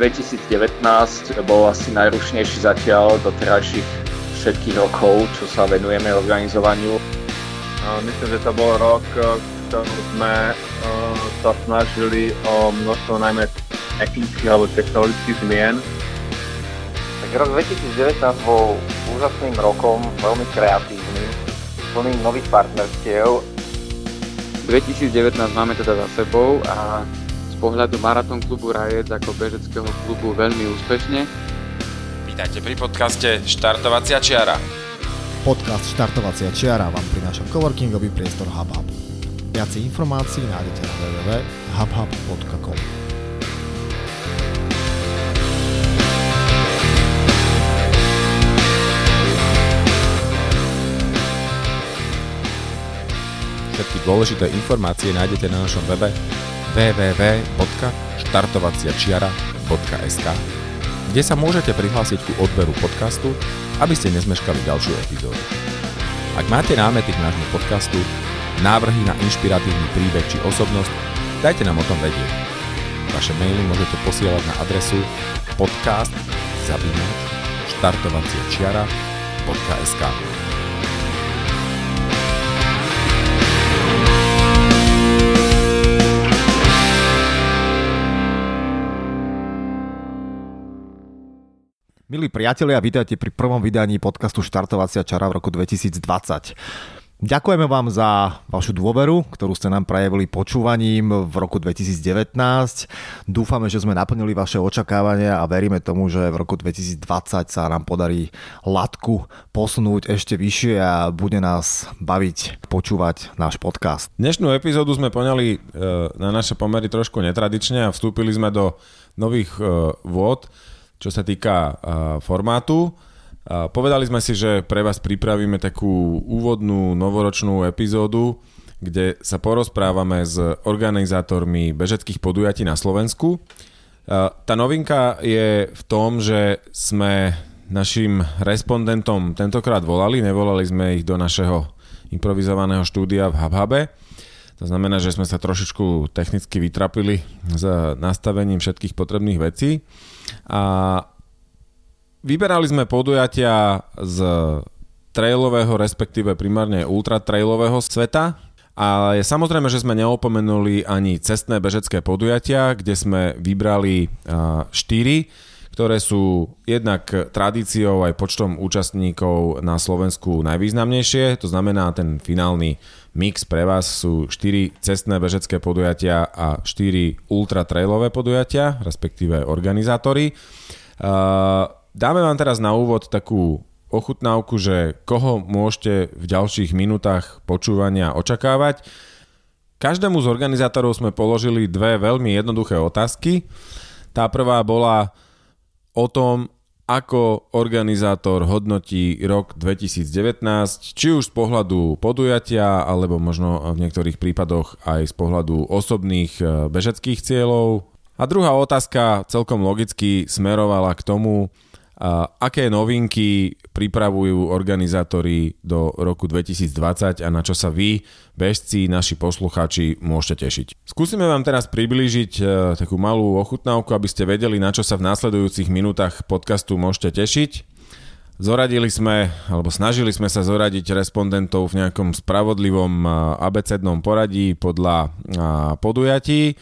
rok 2019 bol asi najrušnejší zatiaľ do terajších všetkých rokov, čo sa venujeme organizovaniu. Myslím, že to bol rok, ktorý sme sa snažili o množstvo najmä technických alebo technologických zmien. Tak rok 2019 bol úžasným rokom, veľmi kreatívnym, plným nových partnerstiev. 2019 máme teda za sebou a pohľadu Maratón klubu Rajec ako bežeckého klubu veľmi úspešne. Vítajte pri podcaste Štartovacia čiara. Podcast Štartovacia čiara vám prináša coworkingový priestor HubHub. Viac informácií nájdete na www.hubhub.com. Všetky dôležité informácie nájdete na našom webe www.štartovaciačiara.sk kde sa môžete prihlásiť ku odberu podcastu, aby ste nezmeškali ďalšiu epizódu. Ak máte námety k nášmu podcastu, návrhy na inšpiratívny príbeh či osobnosť, dajte nám o tom vedieť. Vaše maily môžete posielať na adresu podcast štartovaciačiara.sk Milí priatelia, vítajte pri prvom vydaní podcastu Štartovacia čara v roku 2020. Ďakujeme vám za vašu dôveru, ktorú ste nám prejavili počúvaním v roku 2019. Dúfame, že sme naplnili vaše očakávania a veríme tomu, že v roku 2020 sa nám podarí latku posunúť ešte vyššie a bude nás baviť počúvať náš podcast. Dnešnú epizódu sme poňali e, na naše pomery trošku netradične a vstúpili sme do nových e, vôd čo sa týka formátu. Povedali sme si, že pre vás pripravíme takú úvodnú novoročnú epizódu, kde sa porozprávame s organizátormi bežeckých podujatí na Slovensku. Tá novinka je v tom, že sme našim respondentom tentokrát volali, nevolali sme ich do našeho improvizovaného štúdia v HubHube. To znamená, že sme sa trošičku technicky vytrapili s nastavením všetkých potrebných vecí. A vyberali sme podujatia z trailového, respektíve primárne ultratrailového sveta. A je samozrejme, že sme neopomenuli ani cestné bežecké podujatia, kde sme vybrali 4, ktoré sú jednak tradíciou aj počtom účastníkov na Slovensku najvýznamnejšie. To znamená, ten finálny mix pre vás sú 4 cestné bežecké podujatia a 4 ultratrailové podujatia, respektíve organizátori. Dáme vám teraz na úvod takú ochutnávku, že koho môžete v ďalších minútach počúvania očakávať. Každému z organizátorov sme položili dve veľmi jednoduché otázky. Tá prvá bola o tom, ako organizátor hodnotí rok 2019, či už z pohľadu podujatia, alebo možno v niektorých prípadoch aj z pohľadu osobných e, bežeckých cieľov. A druhá otázka celkom logicky smerovala k tomu, aké novinky pripravujú organizátori do roku 2020 a na čo sa vy, bežci, naši poslucháči, môžete tešiť. Skúsime vám teraz priblížiť e, takú malú ochutnávku, aby ste vedeli, na čo sa v následujúcich minútach podcastu môžete tešiť. Zoradili sme, alebo snažili sme sa zoradiť respondentov v nejakom spravodlivom abecednom poradí podľa podujatí.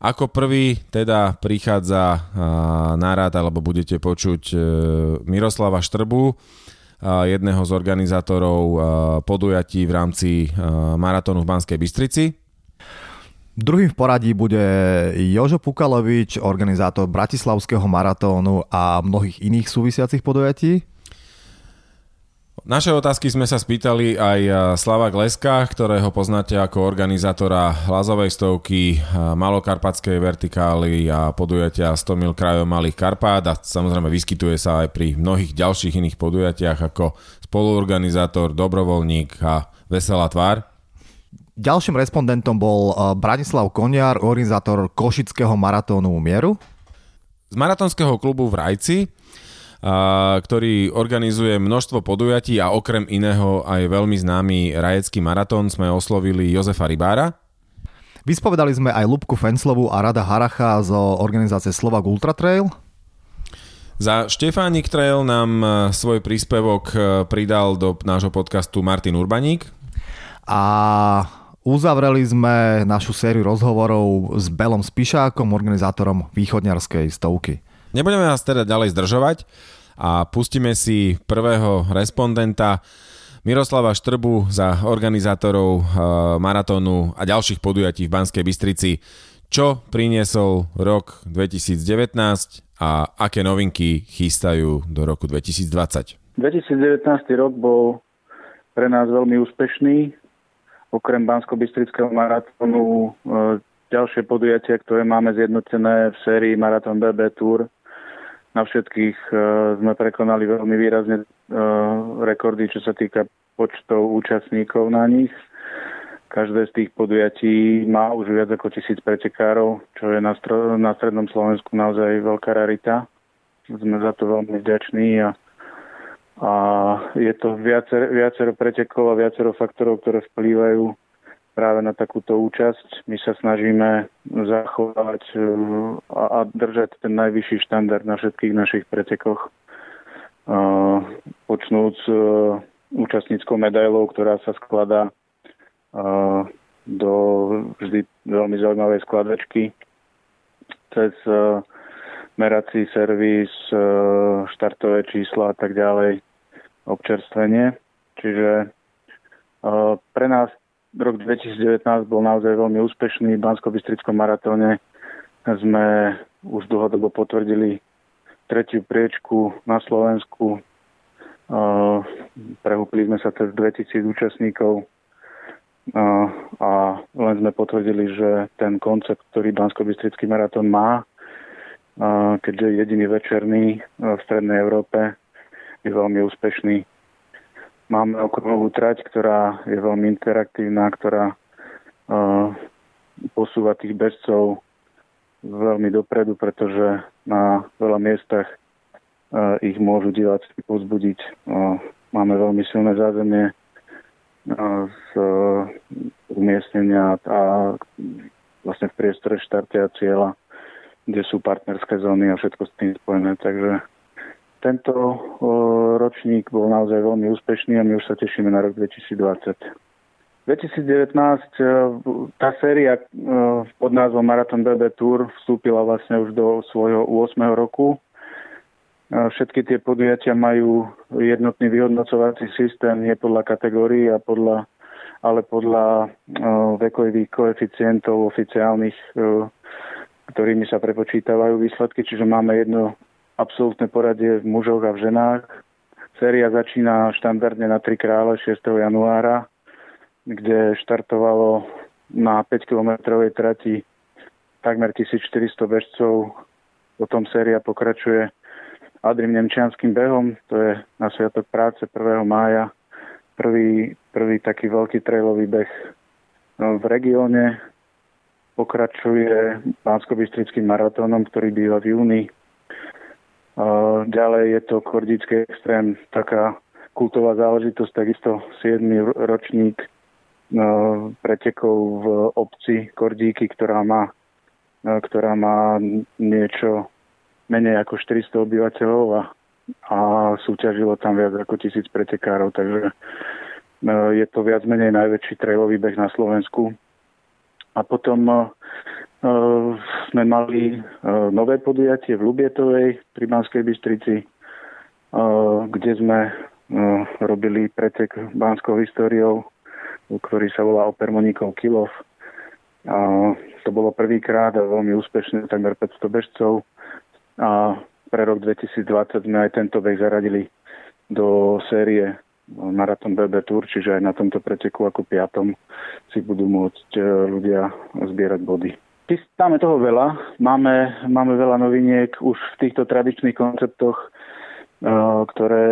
Ako prvý teda prichádza na rád, alebo budete počuť e, Miroslava Štrbu, jedného z organizátorov podujatí v rámci maratónu v Banskej Bystrici. Druhým v poradí bude Jožo Pukalovič, organizátor Bratislavského maratónu a mnohých iných súvisiacich podujatí. Naše otázky sme sa spýtali aj Slava Gleska, ktorého poznáte ako organizátora Lazovej stovky, Malokarpatskej vertikály a podujatia 100 mil krajov Malých Karpát a samozrejme vyskytuje sa aj pri mnohých ďalších iných podujatiach ako spoluorganizátor, dobrovoľník a veselá tvár. Ďalším respondentom bol Branislav Koniar, organizátor Košického maratónu Mieru. Z maratónskeho klubu v Rajci ktorý organizuje množstvo podujatí a okrem iného aj veľmi známy rajecký maratón sme oslovili Jozefa Rybára. Vyspovedali sme aj Lubku Fenslovu a Rada Haracha z organizácie Slovak Ultra Trail. Za Štefánik Trail nám e, svoj príspevok e, pridal do nášho podcastu Martin Urbaník. A uzavreli sme našu sériu rozhovorov s Belom Spišákom, organizátorom východňarskej stovky. Nebudeme vás teda ďalej zdržovať a pustíme si prvého respondenta Miroslava Štrbu za organizátorov e, maratónu a ďalších podujatí v Banskej Bystrici. Čo priniesol rok 2019 a aké novinky chystajú do roku 2020? 2019 rok bol pre nás veľmi úspešný. Okrem Bansko-Bystrického maratónu e, ďalšie podujatia, ktoré máme zjednotené v sérii Maratón BB Tour. Na všetkých e, sme prekonali veľmi výrazne e, rekordy, čo sa týka počtov účastníkov na nich. Každé z tých podujatí má už viac ako tisíc pretekárov, čo je na, strednom Slovensku naozaj veľká rarita. Sme za to veľmi vďační a, a je to viacero, viacero pretekov a viacero faktorov, ktoré vplývajú práve na takúto účasť. My sa snažíme zachovať e, a, držať ten najvyšší štandard na všetkých našich pretekoch. Uh, počnúc uh, účastníckou medailou, ktorá sa skladá do vždy veľmi zaujímavej skladačky cez merací servis, štartové čísla a tak ďalej, občerstvenie. Čiže pre nás rok 2019 bol naozaj veľmi úspešný. V bansko maratóne sme už dlhodobo potvrdili tretiu priečku na Slovensku. Prehúpli sme sa cez 2000 účastníkov a len sme potvrdili, že ten koncept, ktorý bansko maratón má, keďže je jediný večerný v Strednej Európe, je veľmi úspešný. Máme okruhovú trať, ktorá je veľmi interaktívna, ktorá posúva tých bežcov veľmi dopredu, pretože na veľa miestach ich môžu diváci pozbudiť. Máme veľmi silné zázemie, z e, umiestnenia a vlastne v priestore štarte a cieľa, kde sú partnerské zóny a všetko s tým spojené. Takže tento e, ročník bol naozaj veľmi úspešný a my už sa tešíme na rok 2020. 2019 e, tá séria pod názvom Marathon BB Tour vstúpila vlastne už do svojho 8. roku Všetky tie podujatia majú jednotný vyhodnocovací systém, nie podľa kategórií, a podľa, ale podľa vekových koeficientov oficiálnych, ktorými sa prepočítavajú výsledky. Čiže máme jedno absolútne poradie v mužoch a v ženách. Séria začína štandardne na 3 krále 6. januára, kde štartovalo na 5-kilometrovej trati takmer 1400 bežcov. Potom séria pokračuje Adrim Nemčianským behom, to je na Sviatok práce 1. mája, prvý, prvý taký veľký trailový beh no, v regióne. Pokračuje pánsko maratónom, ktorý býva v júni. Ďalej je to Kordický extrém, taká kultová záležitosť, takisto 7. ročník no, pretekov v obci Kordíky, ktorá má, ktorá má niečo menej ako 400 obyvateľov a, a súťažilo tam viac ako tisíc pretekárov, takže e, je to viac menej najväčší trailový beh na Slovensku. A potom sme mali uh, nové podujatie v Lubietovej pri Banskej Bystrici, uh, kde sme robili pretek Banskou históriou, ktorý sa volá Opermoníkov Kilov. To bolo prvýkrát a veľmi úspešné, takmer 500 bežcov a pre rok 2020 sme aj tento beh zaradili do série Marathon BB Tour, čiže aj na tomto preteku ako piatom si budú môcť ľudia zbierať body. Chystáme toho veľa, máme, máme veľa noviniek už v týchto tradičných konceptoch, e, ktoré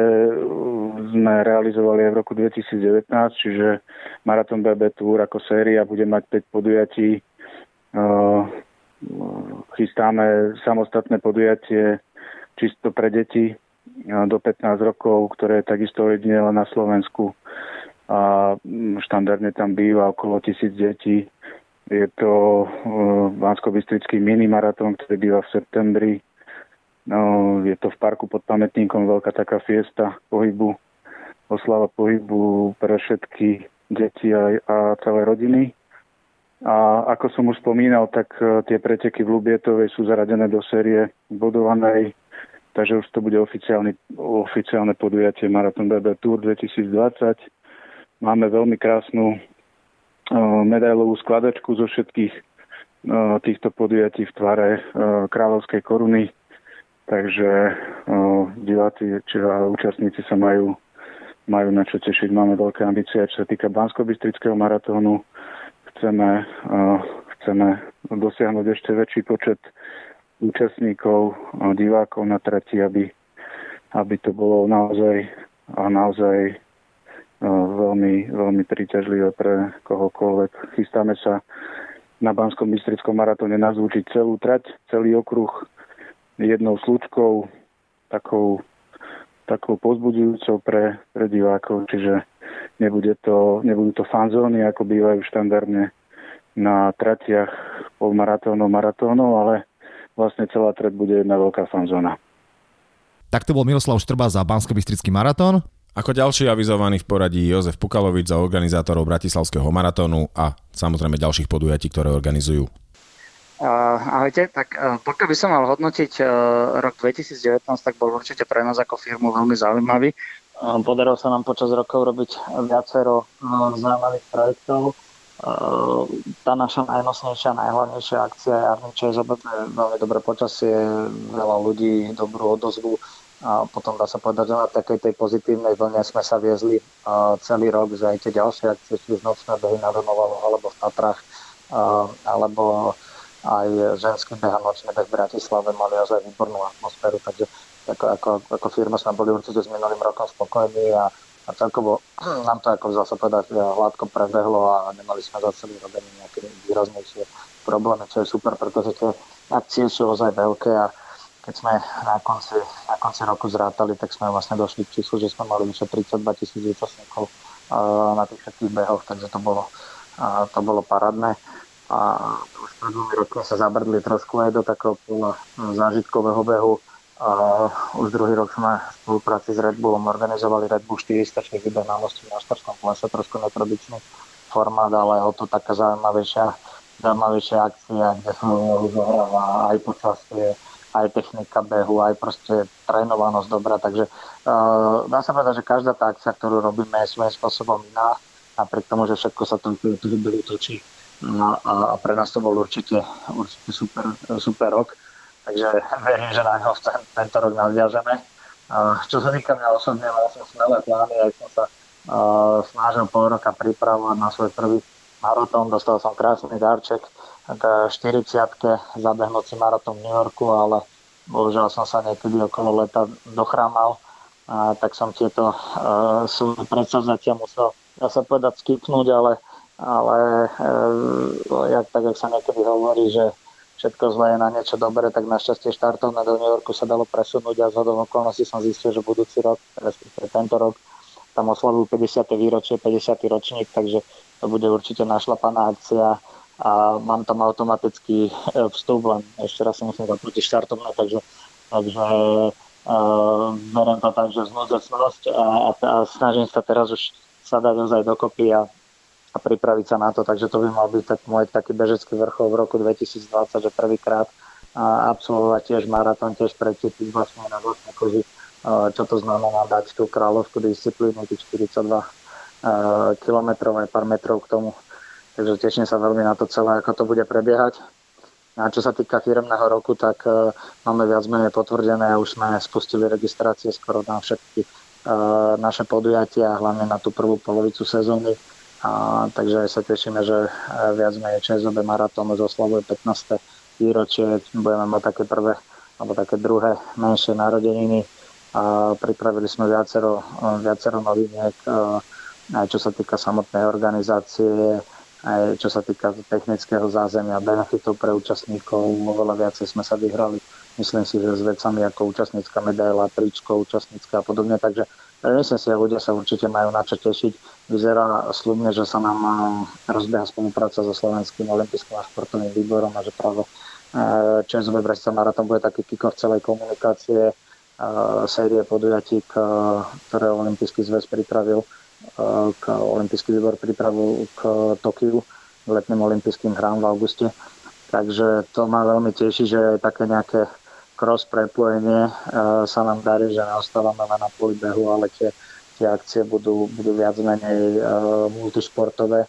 sme realizovali aj v roku 2019, čiže Marathon BB Tour ako séria bude mať 5 podujatí. E, chystáme samostatné podujatie čisto pre deti do 15 rokov, ktoré je takisto ojedinele na Slovensku. A štandardne tam býva okolo tisíc detí. Je to Bansko-Bystrický minimaratón, ktorý býva v septembri. No, je to v parku pod pamätníkom veľká taká fiesta pohybu, oslava pohybu pre všetky deti a, a celé rodiny. A ako som už spomínal, tak e, tie preteky v Lubietovej sú zaradené do série bodovanej, takže už to bude oficiálne, oficiálne podujatie Marathon BB Tour 2020. Máme veľmi krásnu medailovú skladačku zo všetkých týchto podujatí v tvare kráľovskej koruny, takže diváci či účastníci sa majú, majú na čo tešiť. Máme veľké ambície, čo sa týka bansko maratónu chceme, chceme dosiahnuť ešte väčší počet účastníkov, divákov na trati, aby, aby to bolo naozaj, naozaj veľmi, veľmi príťažlivé pre kohokoľvek. Chystáme sa na Banskom Bystrickom maratóne nazvučiť celú trať, celý okruh jednou slučkou, takou, takou pozbudzujúcou pre, pre divákov, čiže Nebude to, nebudú to fanzóny, ako bývajú štandardne na tratiach polmaratónov, maratónov, ale vlastne celá trať bude jedna veľká fanzóna. Tak to bol Miroslav Štrba za bansko maratón. Ako ďalší avizovaný v poradí Jozef Pukalovič za organizátorov Bratislavského maratónu a samozrejme ďalších podujatí, ktoré organizujú. Uh, ahojte, tak uh, pokiaľ by som mal hodnotiť uh, rok 2019, tak bol určite pre nás ako firmu veľmi zaujímavý. Podarilo sa nám počas rokov robiť viacero zaujímavých projektov. Tá naša najnosnejšia, najhlavnejšia akcia je Army ČSOB, veľmi dobré počasie, veľa ľudí, dobrú odozvu. A potom dá sa povedať, že na takej tej pozitívnej vlne sme sa viezli celý rok, že aj tie ďalšie akcie, či už nočné behy na Donovalo, alebo v Tatrach, alebo aj ženský beh a nočný beh v Bratislave mali aj výbornú atmosféru, takže ako, ako, ako firma sme boli určite s minulým rokom spokojní a, a celkovo nám to ako zase povedať hladko prebehlo a nemali sme za celý rok nejaké výraznejšie problémy, čo je super, pretože tie akcie sú ozaj veľké a keď sme na konci, na konci roku zrátali, tak sme vlastne došli k číslu, že sme mali vyše 32 tisíc účastníkov na tých všetkých behoch, takže to bolo, to bolo parádne. A už pred dvomi rokmi sa zabrdli trošku aj do takého zážitkového behu a už druhý rok sme v spolupráci s Red Bullom organizovali Red Bull 400 výber na Štarskom plese, trošku netradičný formát, ale o to taká zaujímavejšia, zaujímavejšia akcia, kde sa zohráva aj počasie, aj technika behu, aj proste trénovanosť dobrá, takže uh, dá sa povedať, že každá tá akcia, ktorú robíme, je svojím spôsobom iná, napriek tomu, že všetko sa tam tu točí. No, a pre nás to bol určite, určite super, super rok takže verím, že na ňo ten, tento rok nadviažeme. Čo sa týka mňa osobne, mal som smelé plány, aj som sa uh, snažil pol roka pripravovať na svoj prvý maratón, dostal som krásny darček 40 zabehnúť si maratón v New Yorku, ale bohužiaľ som sa niekedy okolo leta dochrámal, a tak som tieto uh, svoje predsavzatia musel, ja sa povedať, skipnúť, ale, ale uh, jak, tak, jak sa niekedy hovorí, že všetko zlé je na niečo dobré, tak našťastie štartovné do New Yorku sa dalo presunúť a zhodom okolností som zistil, že budúci rok, respektíve tento rok, tam oslavujú 50. výročie, 50. ročník, takže to bude určite našlapaná akcia a mám tam automatický e, vstup, len ešte raz si musím zaplatiť štartovné, takže, takže uh, beriem to tak, že znúdzecnosť a, a, a snažím sa teraz už sa dať ozaj dokopy a a pripraviť sa na to. Takže to by mal byť tak môj taký bežecký vrchol v roku 2020, že prvýkrát absolvovať tiež maratón, tiež pretietiť vlastne na vlastnej koži, čo to znamená dať tú kráľovskú disciplínu, tých 42 kilometrov aj pár metrov k tomu. Takže teším sa veľmi na to celé, ako to bude prebiehať. A čo sa týka firmného roku, tak uh, máme viac menej potvrdené a už sme spustili registrácie skoro na všetky uh, naše podujatia, hlavne na tú prvú polovicu sezóny. A, takže sa tešíme, že e, viac menej ČSOB Maratón už oslavuje 15. výročie. Budeme mať také prvé alebo také druhé menšie narodeniny. A pripravili sme viacero, e, viacero noviniek, e, čo sa týka samotnej organizácie, aj čo sa týka technického zázemia, benefitov pre účastníkov. Oveľa viacej sme sa vyhrali, myslím si, že s vecami ako účastnícka medaila, tričko účastnícka a podobne. Takže Myslím si, že ľudia sa určite majú na čo tešiť. Vyzerá slubne, že sa nám rozbieha spolupráca so Slovenským olympijským a športovým výborom a že práve ČSV Brezca Maratón bude taký kikov celej komunikácie série podujatí, ktoré Olympijský zväz pripravil, Olympijský výbor pripravil k Tokiu, letným olympijským hrám v auguste. Takže to ma veľmi teší, že také nejaké cross prepojenie sa nám darí, že neostávame len na poli behu, ale tie, tie akcie budú, budú viac menej multišportové.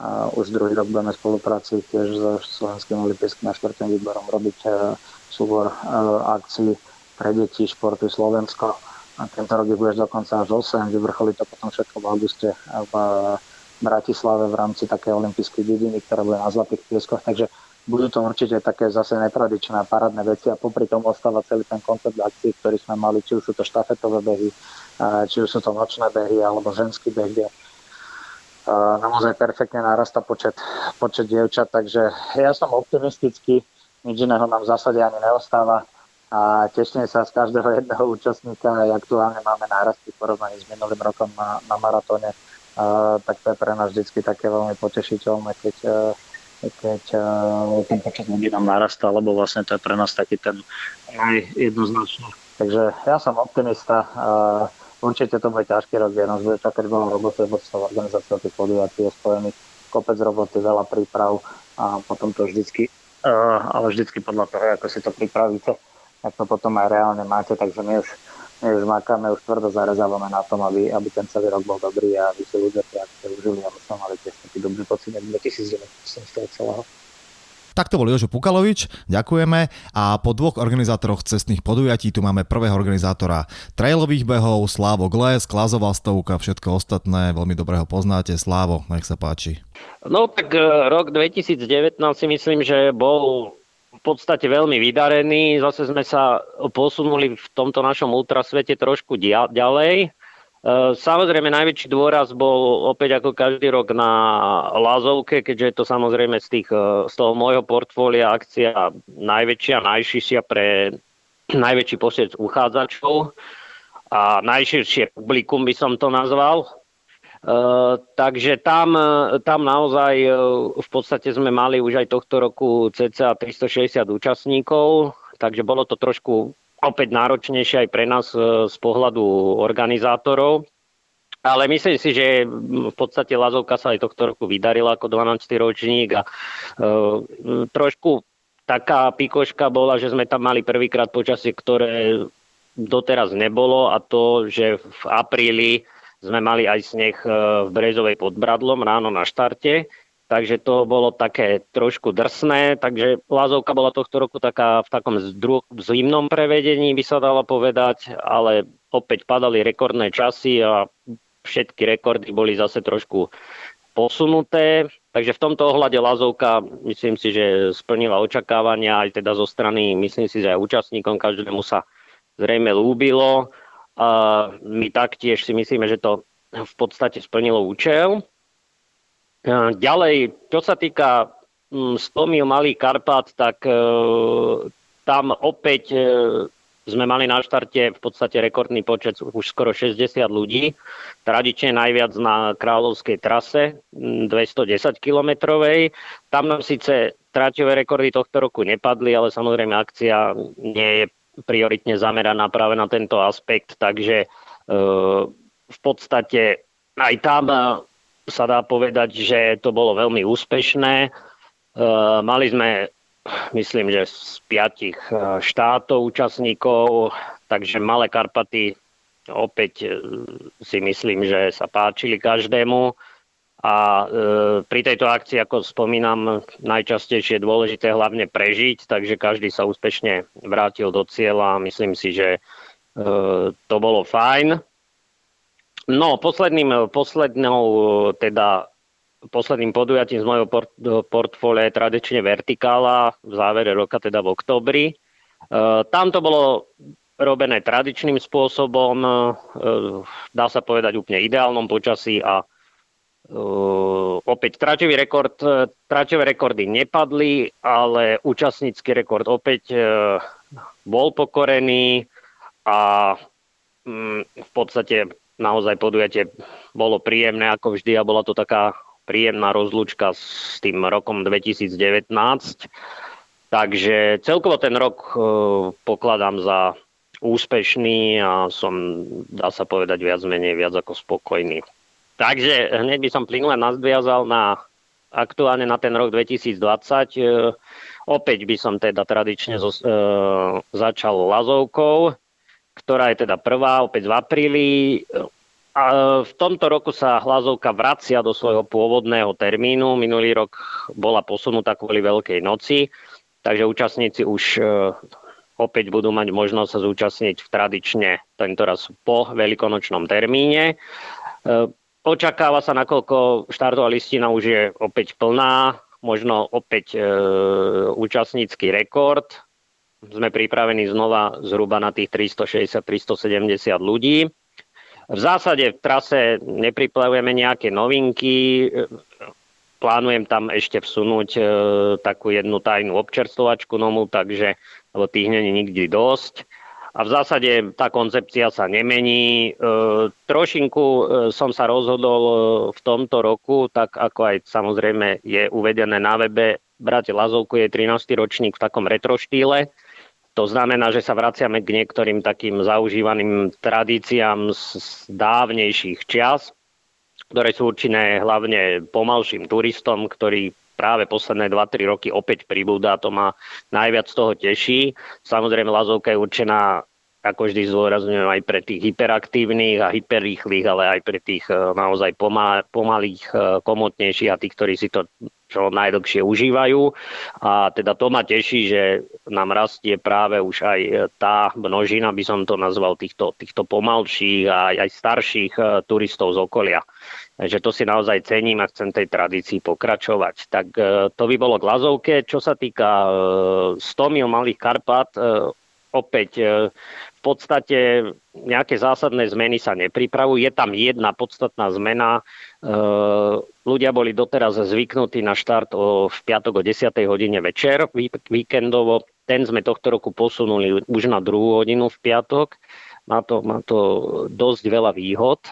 A už druhý rok budeme spolupráci tiež so Slovenským olympijským a športovým výborom robiť súbor akcií pre deti športu Slovensko. A tento rok ich budeš dokonca až 8, vyvrcholí to potom všetko v auguste v Bratislave v rámci také olympijskej dediny, ktorá bude na Zlatých pieskoch. Takže budú to určite také zase netradičné parádne veci a popri tom ostáva celý ten koncept akcií, ktorý sme mali, či už sú to štafetové behy, či už sú to nočné behy alebo ženský beh, kde naozaj perfektne narasta počet, počet dievčat, takže ja som optimistický, nič iného nám v zásade ani neostáva a teším sa z každého jedného účastníka. Aj aktuálne máme nárasty v porovnaní s minulým rokom na, na maratóne, a, tak to je pre nás vždy také veľmi potešiteľné, keď, keď ten počet ľudí nám narastá, lebo vlastne to je pre nás taký ten najjednoznačný. Takže ja som optimista. A, určite to bude ťažký rok, kde nás bude čakať veľa roboty, lebo sa organizácia tých podujatí je spojený kopec roboty, veľa príprav a potom to vždycky, ale vždycky podľa toho, ako si to pripravíte tak to potom aj reálne máte, takže my už, my už makáme, už tvrdo zarezávame na tom, aby, aby ten celý rok bol dobrý a aby si ľudia tie akcie užili, aby sme mali tiež taký dobrý pocit 2019 z toho celého. Tak to bol Jožo Pukalovič, ďakujeme. A po dvoch organizátoroch cestných podujatí tu máme prvého organizátora trailových behov, Slávo Gles, Klazová stovka, všetko ostatné, veľmi dobre ho poznáte. Slávo, nech sa páči. No tak e, rok 2019 si myslím, že bol v podstate veľmi vydarený. Zase sme sa posunuli v tomto našom ultrasvete trošku ďalej. E, samozrejme, najväčší dôraz bol opäť ako každý rok na Lazovke, keďže je to samozrejme z, tých, e, z toho môjho portfólia akcia najväčšia, najširšia pre najväčší počet uchádzačov a najširšie publikum by som to nazval. Uh, takže tam, tam naozaj uh, v podstate sme mali už aj tohto roku cca 360 účastníkov, takže bolo to trošku opäť náročnejšie aj pre nás uh, z pohľadu organizátorov. Ale myslím si, že v podstate Lazovka sa aj tohto roku vydarila ako 12. ročník a uh, trošku taká pikoška bola, že sme tam mali prvýkrát počasie, ktoré doteraz nebolo a to, že v apríli sme mali aj sneh e, v Brezovej pod Bradlom ráno na štarte, takže to bolo také trošku drsné, takže Lázovka bola tohto roku taká v takom zdru, zimnom prevedení, by sa dalo povedať, ale opäť padali rekordné časy a všetky rekordy boli zase trošku posunuté. Takže v tomto ohľade Lazovka myslím si, že splnila očakávania aj teda zo strany, myslím si, že aj účastníkom každému sa zrejme lúbilo. A my taktiež si myslíme, že to v podstate splnilo účel. Ďalej, čo sa týka 100 mm, mil Malý Karpat, tak e, tam opäť e, sme mali na štarte v podstate rekordný počet, už skoro 60 ľudí. Tradične najviac na kráľovskej trase, 210 kilometrovej. Tam nám síce tráťové rekordy tohto roku nepadli, ale samozrejme akcia nie je prioritne zameraná práve na tento aspekt, takže e, v podstate aj tam e, sa dá povedať, že to bolo veľmi úspešné. E, mali sme, myslím, že z piatich štátov účastníkov, takže Malé Karpaty opäť si myslím, že sa páčili každému. A e, pri tejto akcii, ako spomínam, najčastejšie je dôležité hlavne prežiť, takže každý sa úspešne vrátil do cieľa a myslím si, že e, to bolo fajn. No, posledným, poslednou, teda posledným podujatím z môjho port, portfólia je tradične vertikála v závere roka, teda v oktobri. E, tam to bolo robené tradičným spôsobom, e, dá sa povedať úplne ideálnom počasí a Uh, opäť traťový rekord, traťové rekordy nepadli, ale účastnícky rekord opäť uh, bol pokorený a um, v podstate naozaj podujatie bolo príjemné ako vždy a bola to taká príjemná rozlúčka s tým rokom 2019. Takže celkovo ten rok pokladám za úspešný a som, dá sa povedať, viac menej viac ako spokojný. Takže hneď by som plynule nadviazal na aktuálne na ten rok 2020. E, opäť by som teda tradične zo, e, začal Lazovkou, ktorá je teda prvá, opäť v apríli. A v tomto roku sa Lazovka vracia do svojho pôvodného termínu. Minulý rok bola posunutá kvôli Veľkej noci, takže účastníci už e, opäť budú mať možnosť sa zúčastniť v tradične tento raz po veľkonočnom termíne. Očakáva sa, nakoľko štartová listina už je opäť plná, možno opäť e, účastnícky rekord. Sme pripravení znova zhruba na tých 360-370 ľudí. V zásade v trase nepripravujeme nejaké novinky. Plánujem tam ešte vsunúť e, takú jednu tajnú občerstvovačku nomu, takže lebo tých není nikdy dosť a v zásade tá koncepcia sa nemení. E, trošinku e, som sa rozhodol e, v tomto roku, tak ako aj samozrejme je uvedené na webe, brať Lazovku je 13. ročník v takom retro štýle. To znamená, že sa vraciame k niektorým takým zaužívaným tradíciám z dávnejších čias, ktoré sú určené hlavne pomalším turistom, ktorí práve posledné 2-3 roky opäť pribúda, to ma najviac z toho teší. Samozrejme, Lazovka je určená ako vždy zdôrazňujem aj pre tých hyperaktívnych a hyperrýchlych, ale aj pre tých e, naozaj pomalých, e, komotnejších a tých, ktorí si to čo najdlhšie užívajú. A teda to ma teší, že nám rastie práve už aj tá množina, by som to nazval, týchto, týchto pomalších a aj starších e, turistov z okolia. Takže to si naozaj cením a chcem tej tradícii pokračovať. Tak to by bolo k Lazovke. Čo sa týka 100 mil Malých Karpat, opäť v podstate nejaké zásadné zmeny sa nepripravujú. Je tam jedna podstatná zmena. E, ľudia boli doteraz zvyknutí na štart v piatok o 10. hodine večer, víkendovo. Ten sme tohto roku posunuli už na druhú hodinu v piatok. Má to, má to dosť veľa výhod.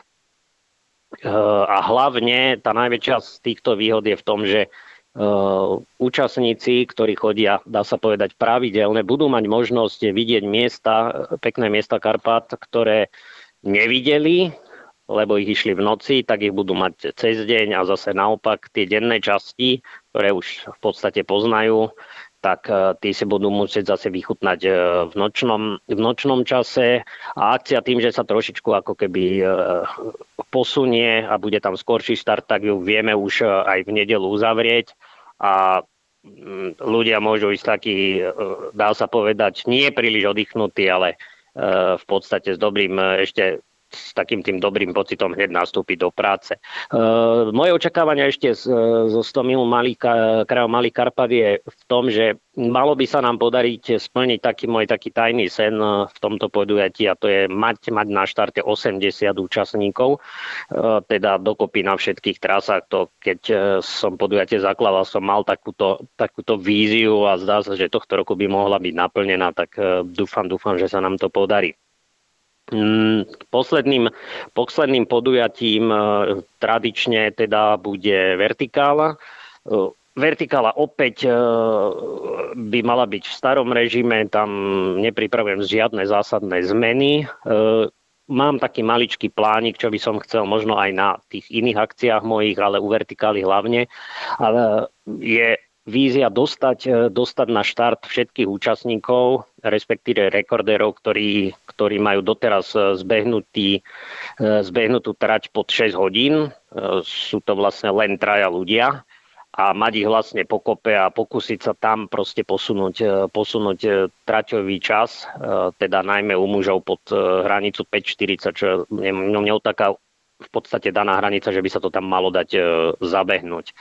E, a hlavne tá najväčšia z týchto výhod je v tom, že účastníci, ktorí chodia, dá sa povedať, pravidelne, budú mať možnosť vidieť miesta, pekné miesta Karpat, ktoré nevideli, lebo ich išli v noci, tak ich budú mať cez deň a zase naopak tie denné časti, ktoré už v podstate poznajú, tak uh, tí si budú musieť zase vychutnať v nočnom, v nočnom čase. A akcia tým, že sa trošičku ako keby posunie a bude tam skorší štart, tak ju vieme už aj v nedelu uzavrieť a mm, ľudia môžu ísť taký, e, dá sa povedať, nie príliš oddychnutí, ale e, v podstate s dobrým e, ešte s takým tým dobrým pocitom hneď nastúpiť do práce. E, moje očakávania ešte z, zo 100 mil krajov Malý Karpat je v tom, že malo by sa nám podariť splniť taký môj taký tajný sen v tomto podujatí a to je mať, mať na štarte 80 účastníkov, e, teda dokopy na všetkých trasách. To, keď e, som podujatie zakladal, som mal takúto, takúto víziu a zdá sa, že tohto roku by mohla byť naplnená, tak dúfam, dúfam, že sa nám to podarí. Mm, posledným, posledným podujatím e, tradične teda bude vertikála. E, vertikála opäť e, by mala byť v starom režime, tam nepripravujem žiadne zásadné zmeny. Mám taký maličký plánik, čo by som chcel možno aj na tých iných akciách mojich, ale u vertikály hlavne. Ale je vízia dostať, e, dostať na štart všetkých účastníkov, respektíve rekordérov, ktorí, ktorí majú doteraz e, zbehnutý, e, zbehnutú trať pod 6 hodín. Sú to vlastne len traja ľudia a mať ich vlastne pokope a pokúsiť sa tam proste posunúť, posunúť traťový čas, teda najmä u mužov pod hranicu 5.40, čo je mňou taká v podstate daná hranica, že by sa to tam malo dať zabehnúť.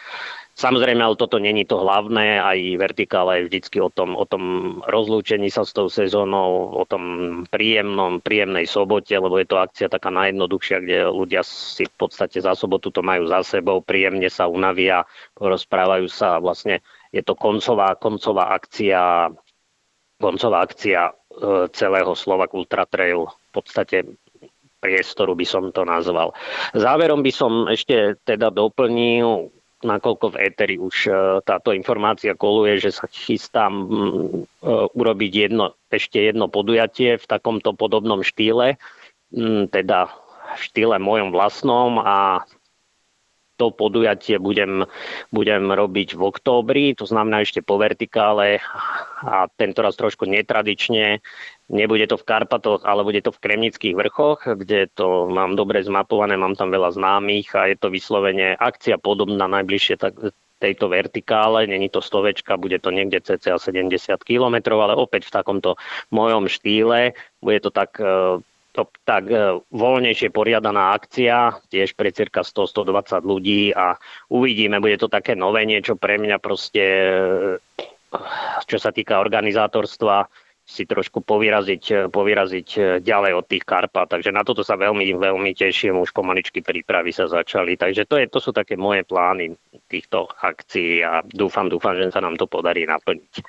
Samozrejme, ale toto není to hlavné, aj vertikála je vždycky o tom, o tom rozlúčení sa s tou sezónou, o tom príjemnom, príjemnej sobote, lebo je to akcia taká najjednoduchšia, kde ľudia si v podstate za sobotu to majú za sebou, príjemne sa unavia, rozprávajú sa vlastne je to koncová, koncová akcia, koncová akcia e, celého Slovak Ultra Trail. V podstate priestoru by som to nazval. Záverom by som ešte teda doplnil, nakoľko v Eteri už e, táto informácia koluje, že sa chystám e, urobiť jedno, ešte jedno podujatie v takomto podobnom štýle, teda v štýle mojom vlastnom a to podujatie budem, budem robiť v októbri, to znamená ešte po vertikále a tento raz trošku netradične. Nebude to v Karpatoch, ale bude to v Kremnických vrchoch, kde to mám dobre zmapované, mám tam veľa známych a je to vyslovene akcia podobná najbližšie tak, tejto vertikále, není to stovečka, bude to niekde cca 70 km, ale opäť v takomto mojom štýle. Bude to tak e, to tak e, voľnejšie poriadaná akcia, tiež pre cirka 100-120 ľudí a uvidíme, bude to také nové niečo pre mňa proste, e, čo sa týka organizátorstva, si trošku povyraziť, e, povyraziť ďalej od tých Karpát. Takže na toto sa veľmi, veľmi teším. Už pomaličky prípravy sa začali. Takže to, je, to sú také moje plány týchto akcií a dúfam, dúfam, že sa nám to podarí naplniť.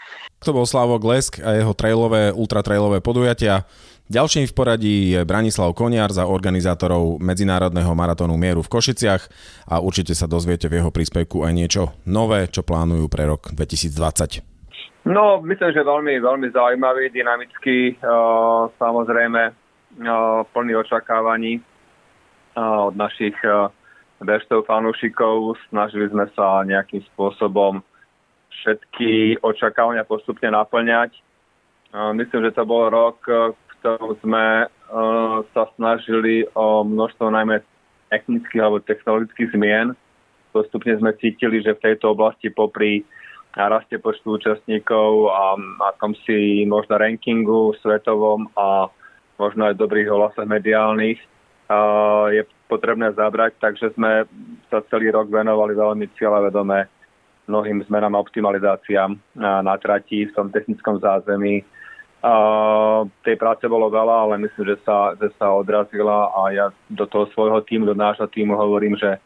To bol Slavo Glesk a jeho trailové, ultratrailové podujatia. Ďalším v poradí je Branislav Koniar za organizátorov Medzinárodného maratónu Mieru v Košiciach a určite sa dozviete v jeho príspevku aj niečo nové, čo plánujú pre rok 2020. No, myslím, že veľmi, veľmi zaujímavý, dynamický, uh, samozrejme uh, plný očakávaní uh, od našich uh, fanúšikov. Snažili sme sa nejakým spôsobom všetky očakávania postupne naplňať. Uh, myslím, že to bol rok, ktorom sme uh, sa snažili o množstvo najmä technických alebo technologických zmien. Postupne sme cítili, že v tejto oblasti popri raste počtu účastníkov a, a tom si možno rankingu svetovom a možno aj dobrých hlasách mediálnych je potrebné zabrať, takže sme sa celý rok venovali veľmi cieľavedome mnohým zmenám a optimalizáciám na, na trati v tom technickom zázemí, Uh, tej práce bolo veľa, ale myslím, že sa, že sa odrazila a ja do toho svojho týmu, do nášho týmu hovorím, že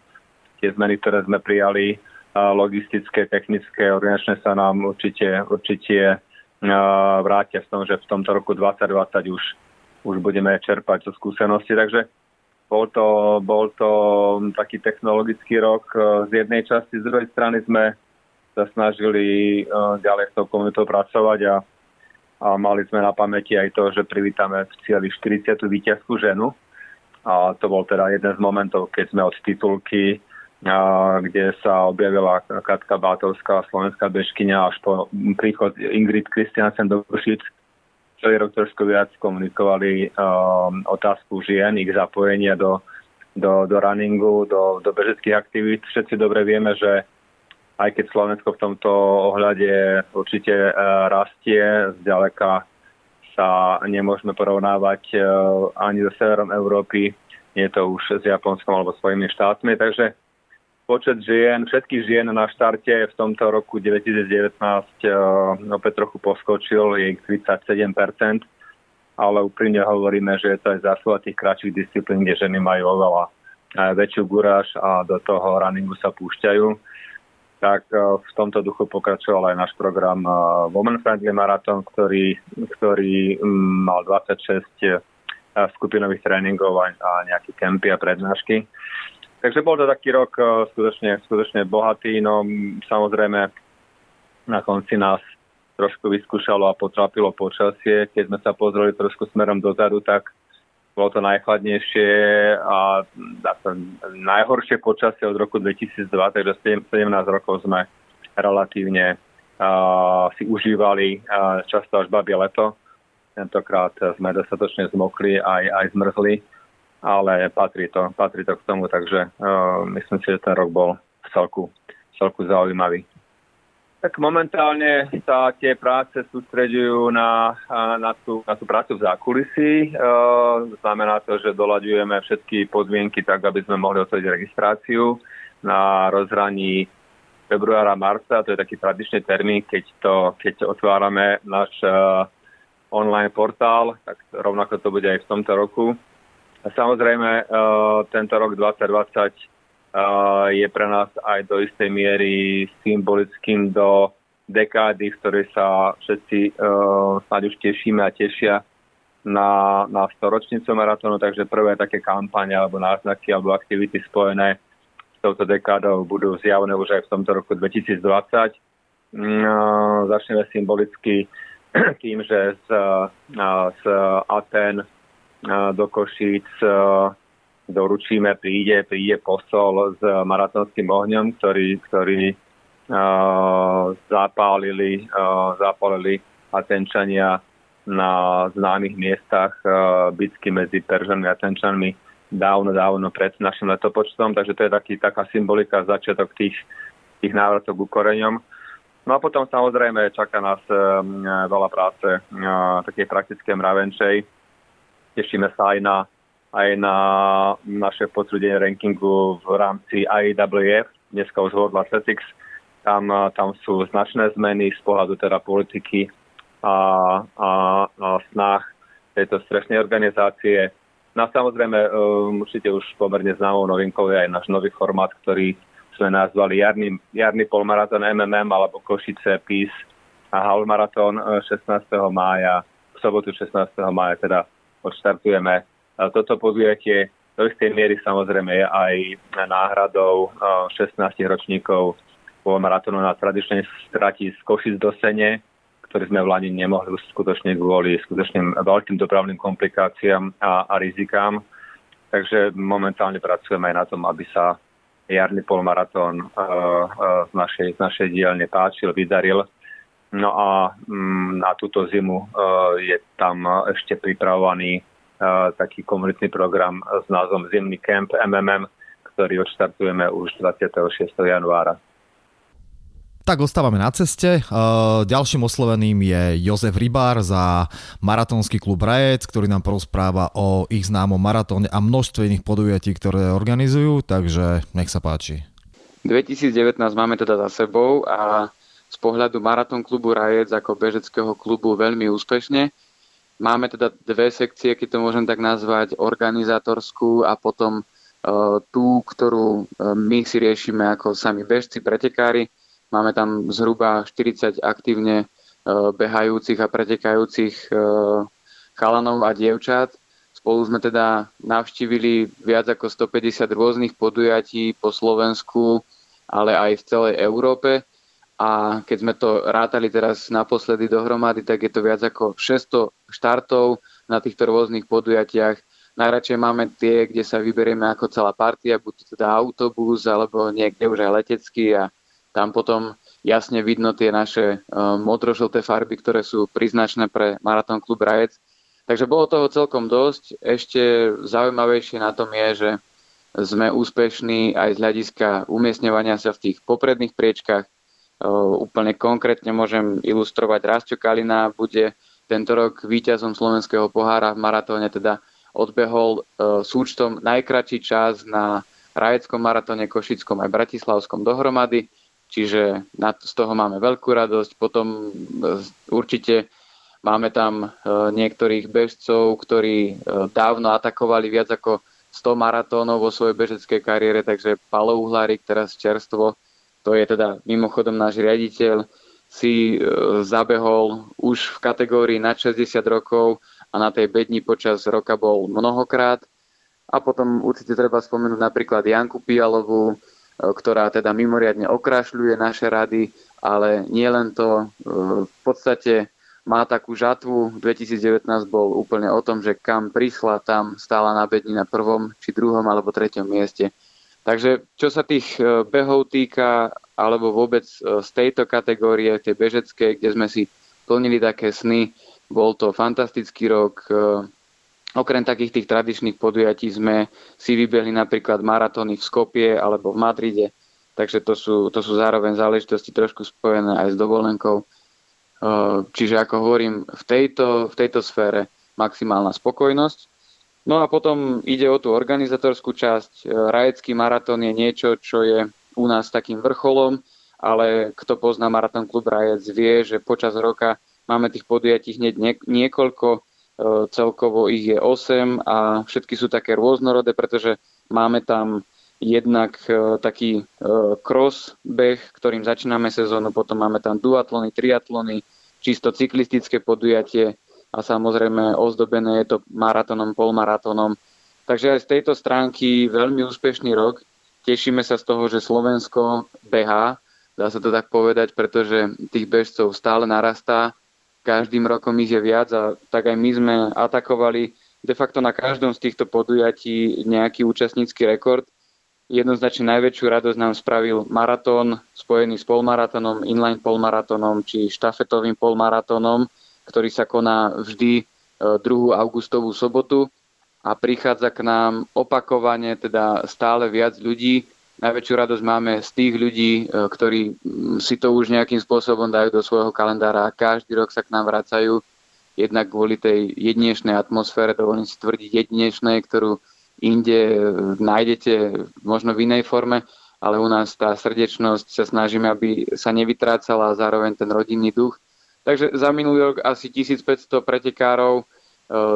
tie zmeny, ktoré sme prijali, logistické, technické, organizačné sa nám určite, určite uh, vrátia v tom, že v tomto roku 2020 už, už budeme čerpať zo skúsenosti. Takže bol to, bol to taký technologický rok z jednej časti, z druhej strany sme sa snažili ďalej s tou komunitou pracovať a a mali sme na pamäti aj to, že privítame v cieli 40. víťazskú ženu. A to bol teda jeden z momentov, keď sme od titulky, kde sa objavila Katka Bátovská, slovenská bežkynia, až po príchod Ingrid Kristiansen do Košic, celý rok trošku viac komunikovali otázku žien, ich zapojenia do, do, do runningu, do, do bežeckých aktivít. Všetci dobre vieme, že aj keď Slovensko v tomto ohľade určite e, rastie, zďaleka sa nemôžeme porovnávať e, ani so severom Európy, nie je to už s Japonskom alebo svojimi štátmi, takže počet žien, všetkých žien na štarte v tomto roku 2019 e, opäť trochu poskočil, je ich 37%, ale úprimne hovoríme, že je to aj zásluha tých kratších disciplín, kde ženy majú oveľa väčšiu guráž a do toho runningu sa púšťajú tak e, v tomto duchu pokračoval aj náš program Women Friendly Marathon, ktorý, ktorý mm, mal 26 e, skupinových tréningov a nejaké kempy a prednášky. Takže bol to taký rok skutočne, skutočne bohatý, no samozrejme na konci nás trošku vyskúšalo a potrapilo počasie. Keď sme sa pozreli trošku smerom dozadu, tak bolo to najchladnejšie a najhoršie počasie od roku 2002, takže 17 rokov sme relatívne uh, si užívali uh, často až babie leto. Tentokrát sme dostatočne zmokli aj, aj zmrzli, ale patrí to, patrí to k tomu, takže uh, myslím si, že ten rok bol v celku, v celku zaujímavý. Tak momentálne sa tie práce sústreďujú na, na, tú, na tú prácu v zákulisí. E, znamená to, že doľaďujeme všetky podmienky tak, aby sme mohli otvoriť registráciu na rozhraní februára, marca. To je taký tradičný termín, keď, to, keď otvárame náš uh, online portál, tak rovnako to bude aj v tomto roku. Samozrejme, uh, tento rok 2020 je pre nás aj do istej miery symbolickým do dekády, v ktorej sa všetci uh, snáď už tešíme a tešia na, na storočnicu maratónu, takže prvé také kampane alebo náznaky alebo aktivity spojené s touto dekádou budú zjavné už aj v tomto roku 2020. No, začneme symbolicky tým, že z, z Aten do Košíc doručíme, príde, príde posol s maratónskym ohňom, ktorý, ktorý uh, zapálili, uh, zapálili Atenčania na známych miestach uh, bitky medzi Peržanmi a Atenčanmi dávno, dávno pred našim letopočtom, takže to je taký, taká symbolika, začiatok tých, tých návratov ku koreňom. No a potom samozrejme čaká nás um, veľa práce, uh, takej praktické mravenčej. Tešíme sa aj na aj na naše potvrdenie rankingu v rámci IWF, dneska už World Athletics. Tam, tam sú značné zmeny z pohľadu teda politiky a, a, a snách tejto strešnej organizácie. No a samozrejme, um, určite už pomerne známou novinkou je aj náš nový formát, ktorý sme nazvali jarný, jarný polmaratón MMM alebo Košice PIS a halmaratón 16. mája. V sobotu 16. mája teda odštartujeme toto podujatie do istej miery samozrejme je aj náhradou 16 ročníkov maratonu na tradičnej strati z Košic do Sene, ktorý sme v Lani nemohli skutočne kvôli skutočným veľkým dopravným komplikáciám a, a rizikám. Takže momentálne pracujeme aj na tom, aby sa jarný polmaratón uh, uh, z, našej, z našej dielne páčil, vydaril. No a um, na túto zimu uh, je tam ešte pripravovaný taký komunitný program s názvom Zimný kemp MMM, ktorý odštartujeme už 26. januára. Tak ostávame na ceste. Ďalším osloveným je Jozef Rybár za maratónsky klub Rajec, ktorý nám porozpráva o ich známom maratóne a množstve iných podujatí, ktoré organizujú, takže nech sa páči. 2019 máme teda za sebou a z pohľadu maratón klubu Rajec ako bežeckého klubu veľmi úspešne. Máme teda dve sekcie, keď to môžem tak nazvať, organizátorskú a potom uh, tú, ktorú uh, my si riešime ako sami bežci, pretekári. Máme tam zhruba 40 aktívne uh, behajúcich a pretekajúcich chalanov a dievčat. Spolu sme teda navštívili viac ako 150 rôznych podujatí po Slovensku, ale aj v celej Európe a keď sme to rátali teraz naposledy dohromady, tak je to viac ako 600 štartov na týchto rôznych podujatiach. Najradšej máme tie, kde sa vyberieme ako celá partia, buď to teda autobus, alebo niekde už aj letecký a tam potom jasne vidno tie naše uh, modrožlté farby, ktoré sú priznačné pre Maratón klub Rajec. Takže bolo toho celkom dosť. Ešte zaujímavejšie na tom je, že sme úspešní aj z hľadiska umiestňovania sa v tých popredných priečkách, Úplne konkrétne môžem ilustrovať. Rastio Kalina bude tento rok víťazom slovenského pohára v maratóne, teda odbehol súčtom najkračší čas na Rajeckom maratóne, Košickom aj Bratislavskom dohromady, čiže z toho máme veľkú radosť. Potom e, určite máme tam e, niektorých bežcov, ktorí e, dávno atakovali viac ako 100 maratónov vo svojej bežeckej kariére, takže Palo Uhlárik teraz čerstvo to je teda mimochodom náš riaditeľ, si e, zabehol už v kategórii nad 60 rokov a na tej bedni počas roka bol mnohokrát. A potom určite treba spomenúť napríklad Janku Pialovú, e, ktorá teda mimoriadne okrašľuje naše rady, ale nie len to, e, v podstate má takú žatvu. 2019 bol úplne o tom, že kam prišla, tam stála na bedni na prvom, či druhom alebo treťom mieste. Takže čo sa tých e, behov týka, alebo vôbec e, z tejto kategórie, tej bežeckej, kde sme si plnili také sny, bol to fantastický rok. E, okrem takých tých tradičných podujatí sme si vybehli napríklad maratóny v Skopie alebo v Madride, takže to sú, to sú zároveň záležitosti trošku spojené aj s dovolenkou. Čiže ako hovorím, v tejto, v tejto sfére maximálna spokojnosť. No a potom ide o tú organizatorskú časť. E, Rajecký maratón je niečo, čo je u nás takým vrcholom, ale kto pozná Maratón klub Rajec vie, že počas roka máme tých podujatí hneď niekoľko, e, celkovo ich je 8 a všetky sú také rôznorodé, pretože máme tam jednak e, taký cross beh, ktorým začíname sezónu, potom máme tam duatlony, triatlony, čisto cyklistické podujatie, a samozrejme ozdobené je to maratónom, polmaratónom. Takže aj z tejto stránky veľmi úspešný rok. Tešíme sa z toho, že Slovensko behá, dá sa to tak povedať, pretože tých bežcov stále narastá. Každým rokom ich je viac a tak aj my sme atakovali de facto na každom z týchto podujatí nejaký účastnícky rekord. Jednoznačne najväčšiu radosť nám spravil maratón spojený s polmaratónom, inline polmaratónom či štafetovým polmaratónom, ktorý sa koná vždy 2. E, augustovú sobotu a prichádza k nám opakovane, teda stále viac ľudí. Najväčšiu radosť máme z tých ľudí, e, ktorí si to už nejakým spôsobom dajú do svojho kalendára a každý rok sa k nám vracajú jednak kvôli tej jedinečnej atmosfére, dovolím si tvrdiť jedinečnej, ktorú inde e, nájdete možno v inej forme, ale u nás tá srdečnosť sa snažíme, aby sa nevytrácala a zároveň ten rodinný duch. Takže za minulý rok asi 1500 pretekárov, e,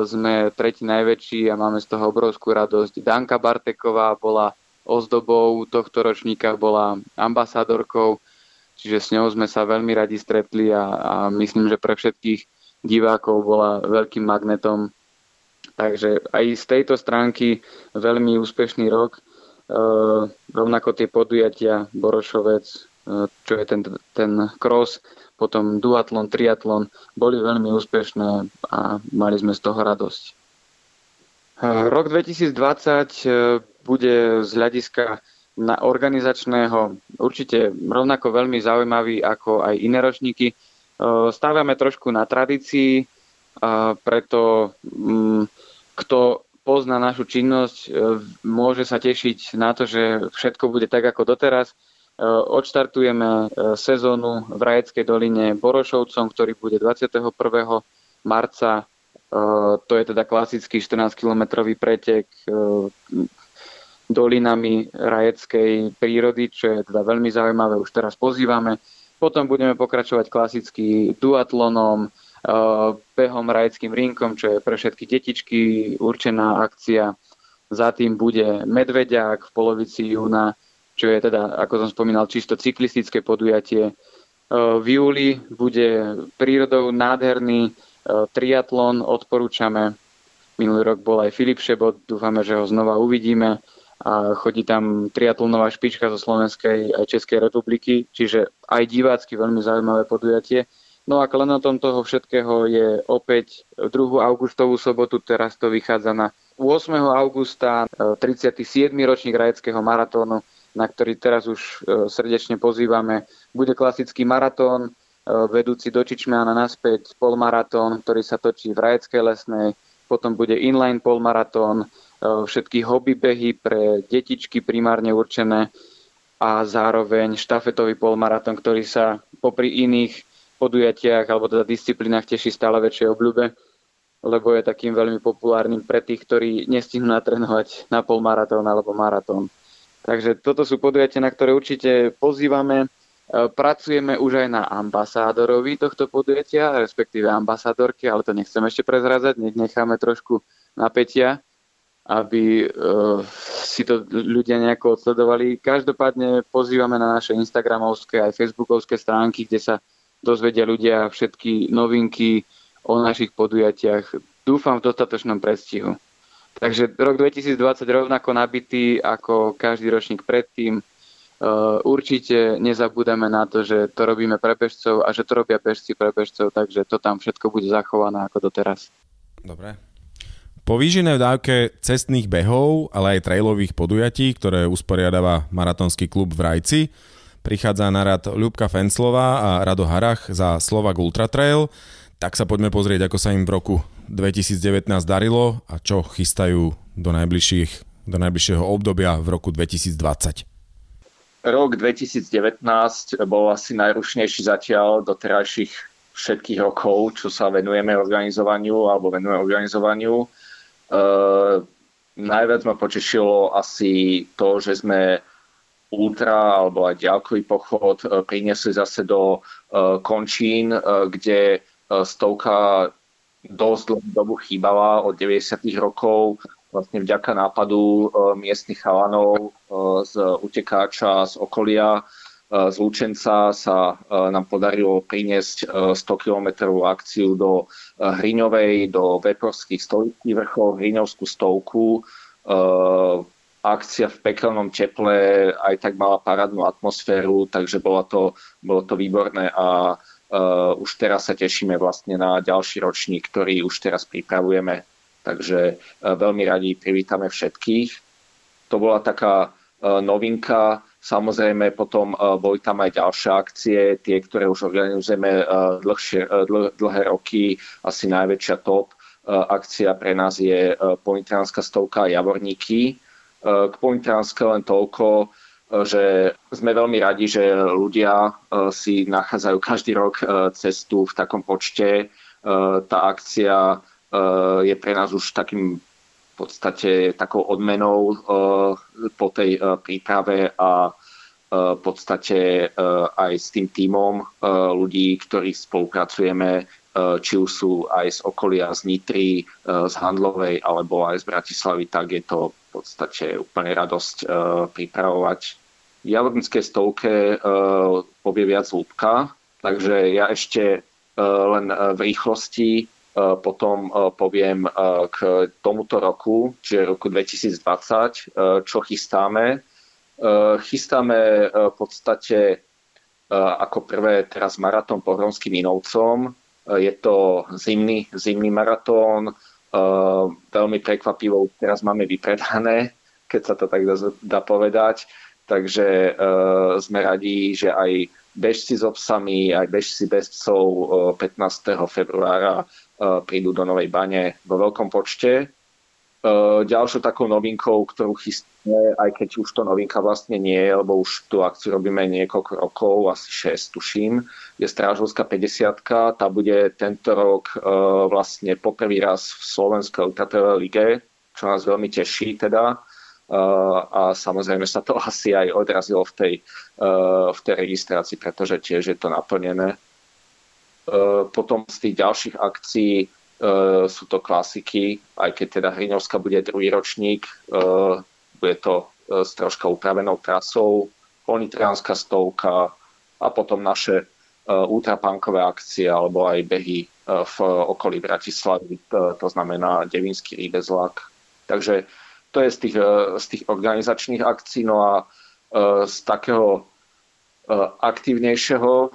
sme tretí najväčší a máme z toho obrovskú radosť. Danka Barteková bola ozdobou tohto ročníka, bola ambasádorkou, čiže s ňou sme sa veľmi radi stretli a, a myslím, že pre všetkých divákov bola veľkým magnetom. Takže aj z tejto stránky veľmi úspešný rok. E, rovnako tie podujatia Borošovec, e, čo je ten, ten cross, potom duatlon, triatlon, boli veľmi úspešné a mali sme z toho radosť. E, rok 2020 bude z hľadiska na organizačného určite rovnako veľmi zaujímavý ako aj iné ročníky. Stávame trošku na tradícii, preto mm, kto pozná našu činnosť, e, môže sa tešiť na to, že všetko bude tak ako doteraz. E, odštartujeme e, sezónu v Rajeckej doline Borošovcom, ktorý bude 21. marca. To je teda klasický 14-kilometrový pretek dolinami rajeckej prírody, čo je teda veľmi zaujímavé, už teraz pozývame potom budeme pokračovať klasicky duatlonom, eh, behom rajeckým rinkom, čo je pre všetky detičky určená akcia. Za tým bude Medvediak v polovici júna, čo je teda, ako som spomínal, čisto cyklistické podujatie. Eh, v júli bude prírodou nádherný eh, triatlon, odporúčame. Minulý rok bol aj Filip Šebot, dúfame, že ho znova uvidíme a chodí tam triatlonová špička zo Slovenskej aj Českej republiky, čiže aj divácky veľmi zaujímavé podujatie. No a kleноtom toho všetkého je opäť 2. augustovú sobotu, teraz to vychádza na 8. augusta, 37. E, ročník rajeckého maratónu, na ktorý teraz už e, srdečne pozývame. Bude klasický maratón, e, vedúci do Čičmiana naspäť polmaratón, ktorý sa točí v Rajeckej lesnej, potom bude inline polmaratón, všetky hobbybehy pre detičky primárne určené a zároveň štafetový polmaratón, ktorý sa popri iných podujatiach alebo teda disciplínach teší stále väčšej obľúbe, lebo je takým veľmi populárnym pre tých, ktorí nestihnú natrenovať na polmaratón alebo maratón. Takže toto sú podujatia, na ktoré určite pozývame. Pracujeme už aj na ambasádorovi tohto podujatia, respektíve ambasádorky, ale to nechcem ešte prezradzať, nech necháme trošku napätia aby uh, si to ľudia nejako odsledovali. Každopádne pozývame na naše Instagramovské aj Facebookovské stránky, kde sa dozvedia ľudia všetky novinky o našich podujatiach. Dúfam v dostatočnom predstihu. Takže rok 2020 rovnako nabitý ako každý ročník predtým. Uh, určite nezabúdame na to, že to robíme pre bežcov a že to robia bežci pre bežcov, takže to tam všetko bude zachované ako doteraz. Dobre, po výžinej dávke cestných behov, ale aj trailových podujatí, ktoré usporiadáva maratonský klub v Rajci, prichádza na rad Ľubka Fenslová a Rado Harach za Slovak Ultra Trail. Tak sa poďme pozrieť, ako sa im v roku 2019 darilo a čo chystajú do, najbližších, do najbližšieho obdobia v roku 2020. Rok 2019 bol asi najrušnejší zatiaľ do terajších všetkých rokov, čo sa venujeme organizovaniu alebo venujeme organizovaniu. Uh, najviac ma potešilo asi to, že sme ultra alebo aj ďalkový pochod uh, priniesli zase do uh, končín, uh, kde uh, stovka dosť dlhú dobu chýbala od 90. rokov vlastne vďaka nápadu uh, miestnych chalanov uh, z utekáča z okolia z Lučenca sa nám podarilo priniesť 100 km akciu do Hriňovej, do Veporských stoličných vrchov, Hriňovskú stovku. Akcia v pekelnom teple aj tak mala parádnu atmosféru, takže bolo to, bolo to výborné a už teraz sa tešíme vlastne na ďalší ročník, ktorý už teraz pripravujeme. Takže veľmi radi privítame všetkých. To bola taká novinka Samozrejme, potom uh, boli tam aj ďalšie akcie, tie, ktoré už organizujeme uh, dlhšie, uh, dl- dlhé roky. Asi najväčšia top akcia pre nás je Pointránska stovka Javorníky. K Pointránske len toľko, že sme veľmi radi, že ľudia si nachádzajú každý rok cestu v takom počte. Tá akcia je pre nás už takým v podstate takou odmenou po tej príprave a v podstate aj s tým tímom ľudí, ktorých spolupracujeme, či už sú aj z okolia, z Nitry, z Handlovej alebo aj z Bratislavy, tak je to podstate úplne radosť pripravovať. V Javornickej stovke povie viac Lúbka, takže ja ešte len v rýchlosti E, potom e, poviem e, k tomuto roku, čiže roku 2020, čo chystáme. Chystáme v podstate ako prvé teraz maratón po Hronským Inovcom. Je to zimný, zimný maratón. Veľmi prekvapivo teraz máme vypredané, keď sa to tak dá, dá povedať. Takže sme radi, že aj bežci s obsami, aj bežci bez psov 15. februára prídu do Novej bane vo veľkom počte. E, ďalšou takou novinkou, ktorú chystáme, aj keď už to novinka vlastne nie je, lebo už tú akciu robíme niekoľko rokov, asi 6 tuším, je Strážovská 50 Tá bude tento rok e, vlastne poprvý raz v Slovenskej ultratrailovej lige, čo nás veľmi teší teda. A samozrejme sa to asi aj odrazilo v tej, v tej registrácii, pretože tiež je to naplnené. Potom z tých ďalších akcií sú to klasiky, aj keď teda Hriňovská bude druhý ročník, e, bude to s troška upravenou trasou, Ponitrianská stovka a potom naše ultrapankové akcie alebo aj behy v okolí Bratislavy, to znamená Devinský rýbezlak. Takže to je z tých, z tých organizačných akcií. No a z takého aktívnejšieho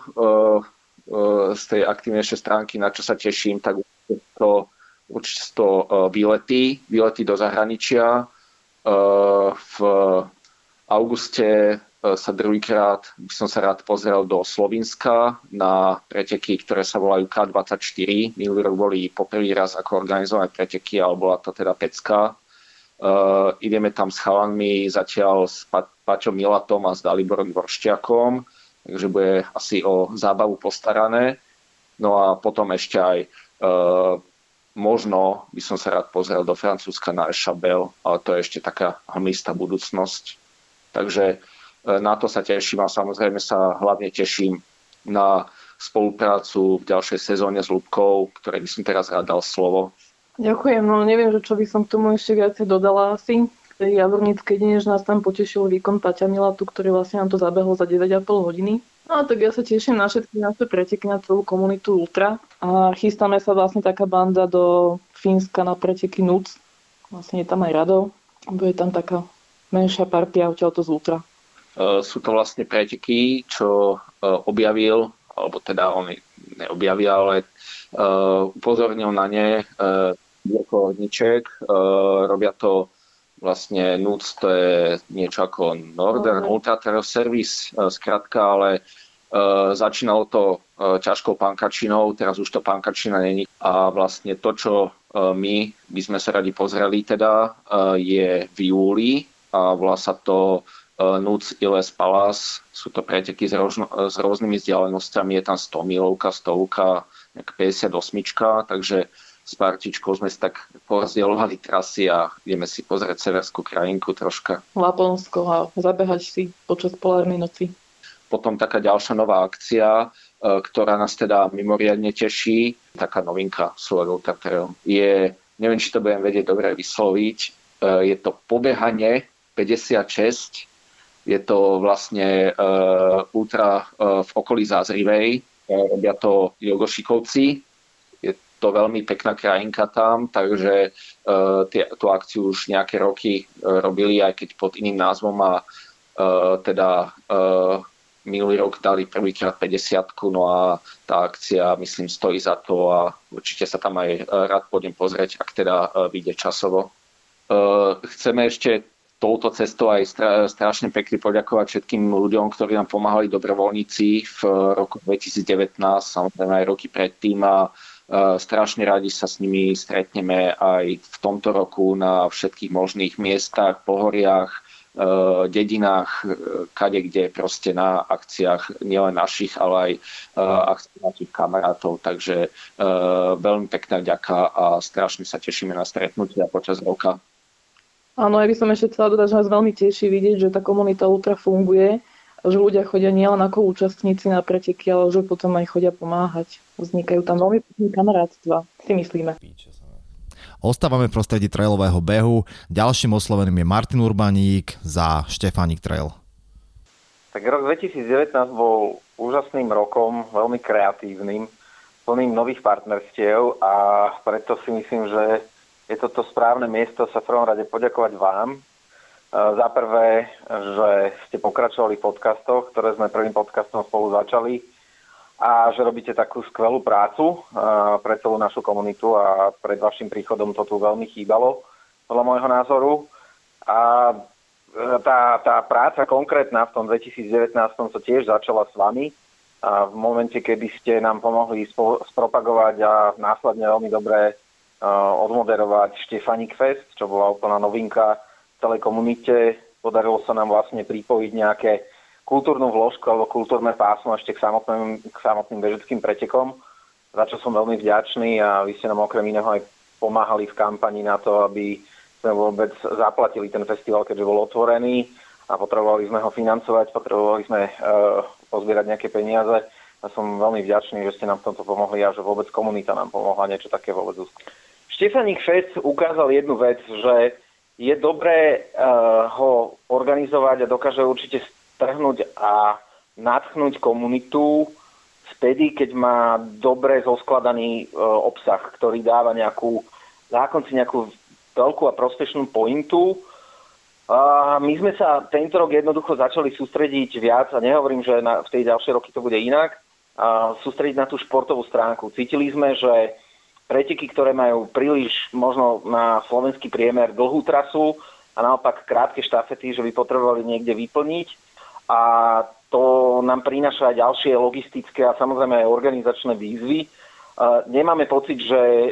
E, z tej aktívnejšej stránky, na čo sa teším, tak to určite to e, výlety, výlety do zahraničia. E, v auguste sa druhýkrát by som sa rád pozrel do Slovenska na preteky, ktoré sa volajú K24. Minulý rok boli poprvý raz ako organizované preteky, ale bola to teda pecka. Uh, ideme tam s chalanmi zatiaľ s pa- Pačom Milatom a s Daliborom Dvoršťakom takže bude asi o zábavu postarané. No a potom ešte aj e, možno by som sa rád pozrel do Francúzska na Echabel, ale to je ešte taká hmlistá budúcnosť. Takže e, na to sa teším a samozrejme sa hlavne teším na spoluprácu v ďalšej sezóne s Lubkou, ktorej by som teraz rád dal slovo. Ďakujem, no neviem, že čo by som k tomu ešte viacej dodala asi tej Javorníckej že nás tam potešil výkon Paťa Milatu, ktorý vlastne nám to zabehol za 9,5 hodiny. No tak ja sa teším na všetky naše preteky, na celú komunitu Ultra a chystáme sa vlastne taká banda do Fínska na preteky NUC. Vlastne je tam aj Rado. Bude tam taká menšia partia odtiaľto z Ultra. Uh, sú to vlastne preteky, čo uh, objavil, alebo teda on neobjavil, ale uh, upozornil na ne Hodniček. Uh, robia to vlastne NUC to je niečo ako Northern. Ultra Trail Service, e, skratka, ale uh, začínalo to uh, ťažkou pankačinou, teraz už to pankačina není. A vlastne to, čo uh, my by sme sa radi pozreli teda, uh, je v júli a volá sa to uh, NUC Iles Palace. Sú to preteky s, rožno, s rôznymi vzdialenosťami, je tam 100 milovka, stovka, 58, takže s partičkou sme si tak porazdielovali trasy a ideme si pozrieť severskú krajinku troška. Laponsko a zabehať si počas polárnej noci. Potom taká ďalšia nová akcia, e, ktorá nás teda mimoriadne teší, taká novinka Slovo Trail, je, neviem, či to budem vedieť dobre vysloviť, e, je to pobehanie 56 Je to vlastne uh, ultra v okolí Zázrivej. Robia to Jogošikovci. To veľmi pekná krajinka tam, takže uh, tie, tú akciu už nejaké roky uh, robili, aj keď pod iným názvom a uh, teda minulý rok dali prvýkrát 50 no a tá akcia, myslím, stojí za to a určite sa tam aj rád pôjdem pozrieť, ak teda vyjde časovo. Chceme ešte touto cestou aj strašne pekne poďakovať všetkým ľuďom, ktorí nám pomáhali dobrovoľníci v roku 2019, samozrejme aj roky predtým a strašne radi sa s nimi stretneme aj v tomto roku na všetkých možných miestach, pohoriach, e, dedinách, e, kade kde proste na akciách nielen našich, ale aj akciách našich kamarátov. Takže veľmi pekná ďaká a strašne sa tešíme na stretnutia počas roka. Áno, ja by som ešte chcela dodať, že nás veľmi teší vidieť, že tá komunita Ultra funguje že ľudia chodia nielen ako účastníci na preteky, ale že potom aj chodia pomáhať. Vznikajú tam veľmi pekné kamarátstva, si myslíme. Ostávame v prostredí trailového behu. Ďalším osloveným je Martin Urbaník za Štefánik Trail. Tak rok 2019 bol úžasným rokom, veľmi kreatívnym, plným nových partnerstiev a preto si myslím, že je to to správne miesto sa v prvom rade poďakovať vám. E, za prvé, že ste pokračovali v podcastoch, ktoré sme prvým podcastom spolu začali a že robíte takú skvelú prácu e, pre celú našu komunitu a pred vašim príchodom to tu veľmi chýbalo, podľa môjho názoru. A e, tá, tá práca konkrétna v tom 2019 to tiež začala s vami. A v momente, kedy ste nám pomohli spropagovať a následne veľmi dobré odmoderovať Štefanik Fest, čo bola úplná novinka celej komunite. Podarilo sa nám vlastne pripojiť nejaké kultúrnu vložku alebo kultúrne pásmo ešte k samotným, k samotným bežeckým pretekom, za čo som veľmi vďačný a vy ste nám okrem iného aj pomáhali v kampani na to, aby sme vôbec zaplatili ten festival, keďže bol otvorený a potrebovali sme ho financovať, potrebovali sme uh, pozbierať nejaké peniaze. A som veľmi vďačný, že ste nám v tomto pomohli a že vôbec komunita nám pomohla niečo také vôbec Štefanik Fest ukázal jednu vec, že je dobré uh, ho organizovať a dokáže určite strhnúť a natchnúť komunitu vtedy, keď má dobre zoskladaný uh, obsah, ktorý dáva nejakú, na konci nejakú veľkú a prospešnú pointu. Uh, my sme sa tento rok jednoducho začali sústrediť viac, a nehovorím, že na, v tej ďalšej roky to bude inak, uh, sústrediť na tú športovú stránku. Cítili sme, že preteky, ktoré majú príliš možno na slovenský priemer dlhú trasu a naopak krátke štafety, že by potrebovali niekde vyplniť. A to nám prináša aj ďalšie logistické a samozrejme aj organizačné výzvy. Nemáme pocit, že e,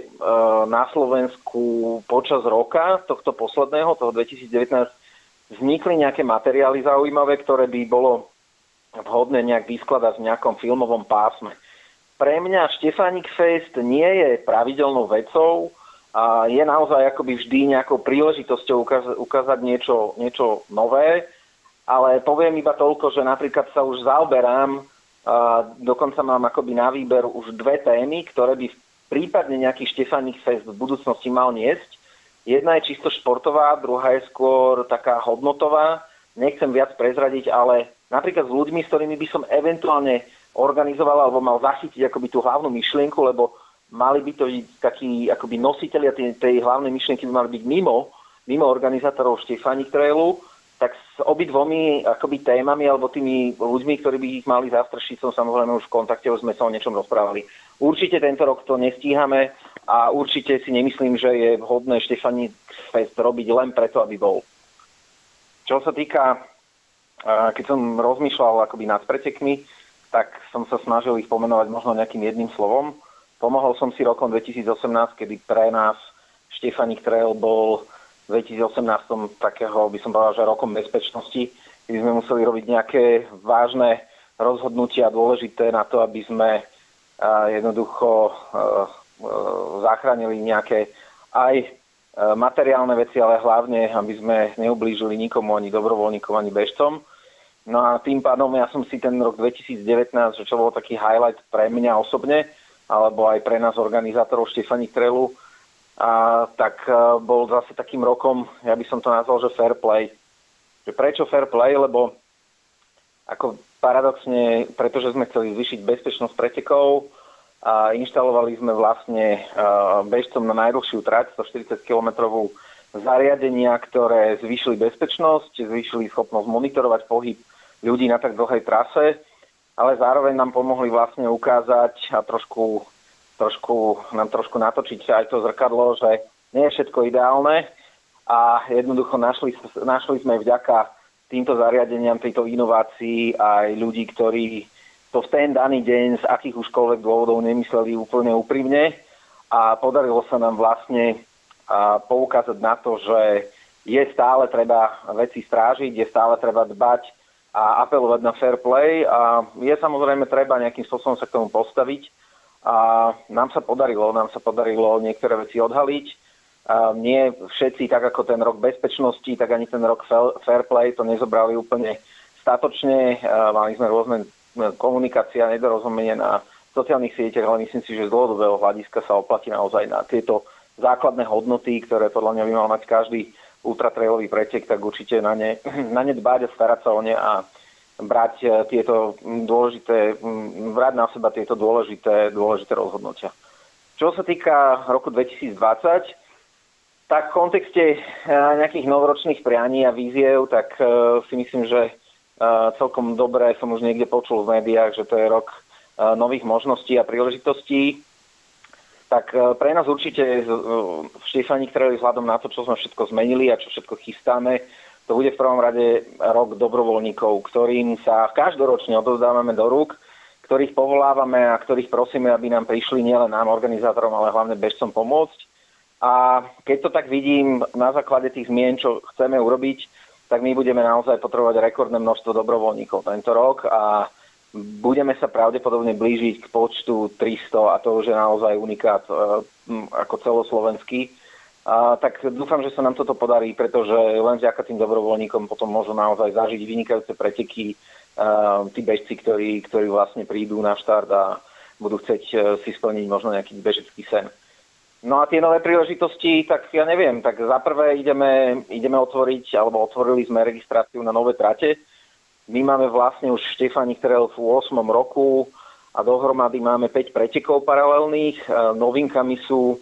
na Slovensku počas roka tohto posledného, toho 2019, vznikli nejaké materiály zaujímavé, ktoré by bolo vhodné nejak vyskladať v nejakom filmovom pásme pre mňa Štefánik Fest nie je pravidelnou vecou a je naozaj akoby vždy nejakou príležitosťou ukázať, ukázať niečo, niečo nové, ale poviem iba toľko, že napríklad sa už zaoberám, a dokonca mám akoby na výber už dve témy, ktoré by prípadne nejaký Štefánik Fest v budúcnosti mal niesť. Jedna je čisto športová, druhá je skôr taká hodnotová. Nechcem viac prezradiť, ale napríklad s ľuďmi, s ktorými by som eventuálne organizoval alebo mal zachytiť akoby tú hlavnú myšlienku, lebo mali by to byť takí akoby nositeľia tej, tej hlavnej myšlienky by mali byť mimo, mimo organizátorov Štefani Trailu, tak s obidvomi akoby témami alebo tými ľuďmi, ktorí by ich mali zastršiť, som samozrejme už v kontakte, už sme sa o niečom rozprávali. Určite tento rok to nestíhame a určite si nemyslím, že je vhodné Štefani Fest robiť len preto, aby bol. Čo sa týka, keď som rozmýšľal akoby nad pretekmi, tak som sa snažil ich pomenovať možno nejakým jedným slovom. Pomohol som si rokom 2018, kedy pre nás Štefanik Trail bol v 2018 takého, by som povedal, že rokom bezpečnosti, kedy sme museli robiť nejaké vážne rozhodnutia dôležité na to, aby sme jednoducho zachránili nejaké aj materiálne veci, ale hlavne, aby sme neublížili nikomu, ani dobrovoľníkom, ani bežcom. No a tým pádom ja som si ten rok 2019, čo bol taký highlight pre mňa osobne, alebo aj pre nás organizátorov Štefani Trelu, a tak e, bol zase takým rokom, ja by som to nazval, že fair play. Prečo fair play? Lebo ako paradoxne, pretože sme chceli zvýšiť bezpečnosť pretekov, a inštalovali sme vlastne bežcom na najdlhšiu trať, 140 km zariadenia, ktoré zvýšili bezpečnosť, zvýšili schopnosť monitorovať pohyb ľudí na tak dlhej trase, ale zároveň nám pomohli vlastne ukázať a trošku, trošku, nám trošku natočiť aj to zrkadlo, že nie je všetko ideálne a jednoducho našli, našli sme vďaka týmto zariadeniam, tejto inovácii aj ľudí, ktorí to v ten daný deň z akých užkoľvek dôvodov nemysleli úplne úprimne a podarilo sa nám vlastne poukázať na to, že je stále treba veci strážiť, je stále treba dbať a apelovať na fair play a je samozrejme treba nejakým spôsobom sa k tomu postaviť a nám sa podarilo, nám sa podarilo niektoré veci odhaliť. A nie všetci, tak ako ten rok bezpečnosti, tak ani ten rok fair play to nezobrali úplne statočne. Mali sme rôzne komunikácia, nedorozumenie na sociálnych sieťach, ale myslím si, že z dlhodobého hľadiska sa oplatí naozaj na tieto základné hodnoty, ktoré podľa mňa by mal mať každý ultratrailový pretek, tak určite na ne, na ne dbať a starať sa o ne a brať eh, tieto dôležité, brať na seba tieto dôležité, dôležité rozhodnutia. Čo sa týka roku 2020, tak v kontexte eh, nejakých novoročných prianí a víziev, tak eh, si myslím, že celkom dobre som už niekde počul v médiách, že to je rok nových možností a príležitostí. Tak pre nás určite v Štefani, ktoré vzhľadom na to, čo sme všetko zmenili a čo všetko chystáme, to bude v prvom rade rok dobrovoľníkov, ktorým sa každoročne odovzdávame do rúk, ktorých povolávame a ktorých prosíme, aby nám prišli nielen nám, organizátorom, ale hlavne bežcom pomôcť. A keď to tak vidím na základe tých zmien, čo chceme urobiť, tak my budeme naozaj potrebovať rekordné množstvo dobrovoľníkov tento rok a budeme sa pravdepodobne blížiť k počtu 300 a to už je naozaj unikát e, ako celoslovenský. A, tak dúfam, že sa nám toto podarí, pretože len vďaka tým dobrovoľníkom potom môžu naozaj zažiť vynikajúce preteky uh, tí bežci, ktorí, ktorí vlastne prídu na štart a budú chcieť uh, si splniť možno nejaký bežecký sen. No a tie nové príležitosti, tak ja neviem, tak za prvé ideme, ideme otvoriť, alebo otvorili sme registráciu na nové trate. My máme vlastne už Štefani Trail v 8. roku a dohromady máme 5 pretekov paralelných. E, novinkami sú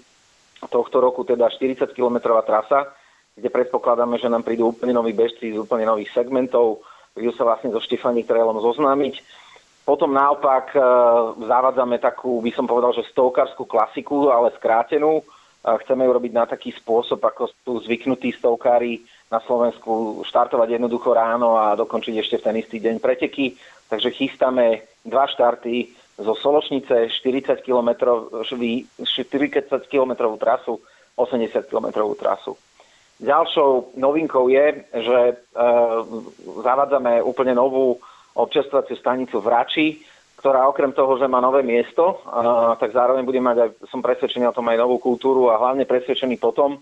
tohto roku teda 40-kilometrová trasa, kde predpokladáme, že nám prídu úplne noví bežci z úplne nových segmentov, prídu sa vlastne so Štefani Trailom zoznámiť potom naopak e, zavádzame takú, by som povedal, že stovkárskú klasiku, ale skrátenú. Chceme ju robiť na taký spôsob, ako sú zvyknutí stovkári na Slovensku štartovať jednoducho ráno a dokončiť ešte v ten istý deň preteky. Takže chystáme dva štarty zo Soločnice 40 km, 40 km trasu, 80 km trasu. Ďalšou novinkou je, že e, zavádzame úplne novú občerstvaciu stanicu v Rači, ktorá okrem toho, že má nové miesto, tak zároveň bude mať aj, som presvedčený o tom aj novú kultúru a hlavne presvedčený potom,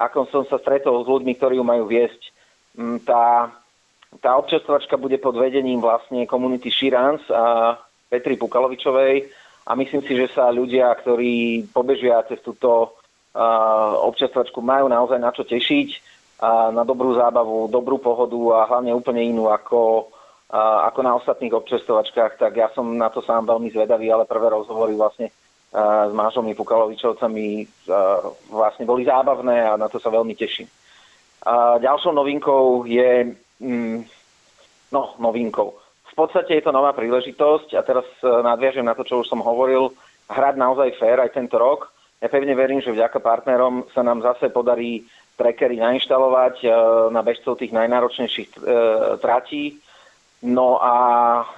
ako som sa stretol s ľuďmi, ktorí ju majú viesť. Mm, tá, tá občerstvačka bude pod vedením vlastne komunity Širans a Petri Pukalovičovej a myslím si, že sa ľudia, ktorí pobežia cez túto občerstvačku majú naozaj na čo tešiť, na dobrú zábavu, dobrú pohodu a hlavne úplne inú ako ako na ostatných občerstovačkách, tak ja som na to sám veľmi zvedavý, ale prvé rozhovory vlastne s manželmi Pukalovičovcami vlastne boli zábavné a na to sa veľmi teším. Ďalšou novinkou je, mm, no novinkou, v podstate je to nová príležitosť a teraz e, nadviažem na to, čo už som hovoril, hrať naozaj fér aj tento rok. Ja pevne verím, že vďaka partnerom sa nám zase podarí trackery nainštalovať e, na bežcov tých najnáročnejších e, tratí, No a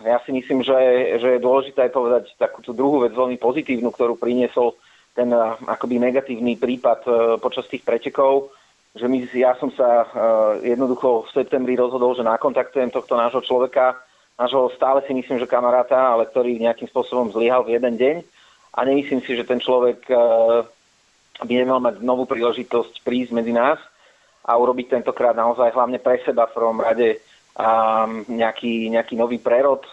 ja si myslím, že, že je dôležité aj povedať takú tú druhú vec veľmi pozitívnu, ktorú priniesol ten eh, akoby negatívny prípad eh, počas tých pretekov, že my, ja som sa uh, jednoducho v septembri rozhodol, že nakontaktujem tohto nášho človeka, nášho stále si myslím, že kamaráta, ale ktorý nejakým spôsobom zlyhal v jeden deň. A nemyslím si, že ten človek by nemal mať novú príležitosť prísť medzi nás a urobiť tentokrát naozaj hlavne pre seba v prvom rade a nejaký, nejaký nový prerod. E,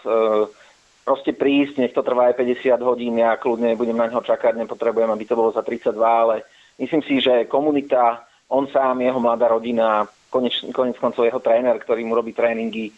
proste prísť, nech to trvá aj 50 hodín, ja kľudne budem na ňo čakať, nepotrebujem, aby to bolo za 32, ale myslím si, že komunita, on sám, jeho mladá rodina konec, konec koncov jeho tréner, ktorý mu robí tréningy.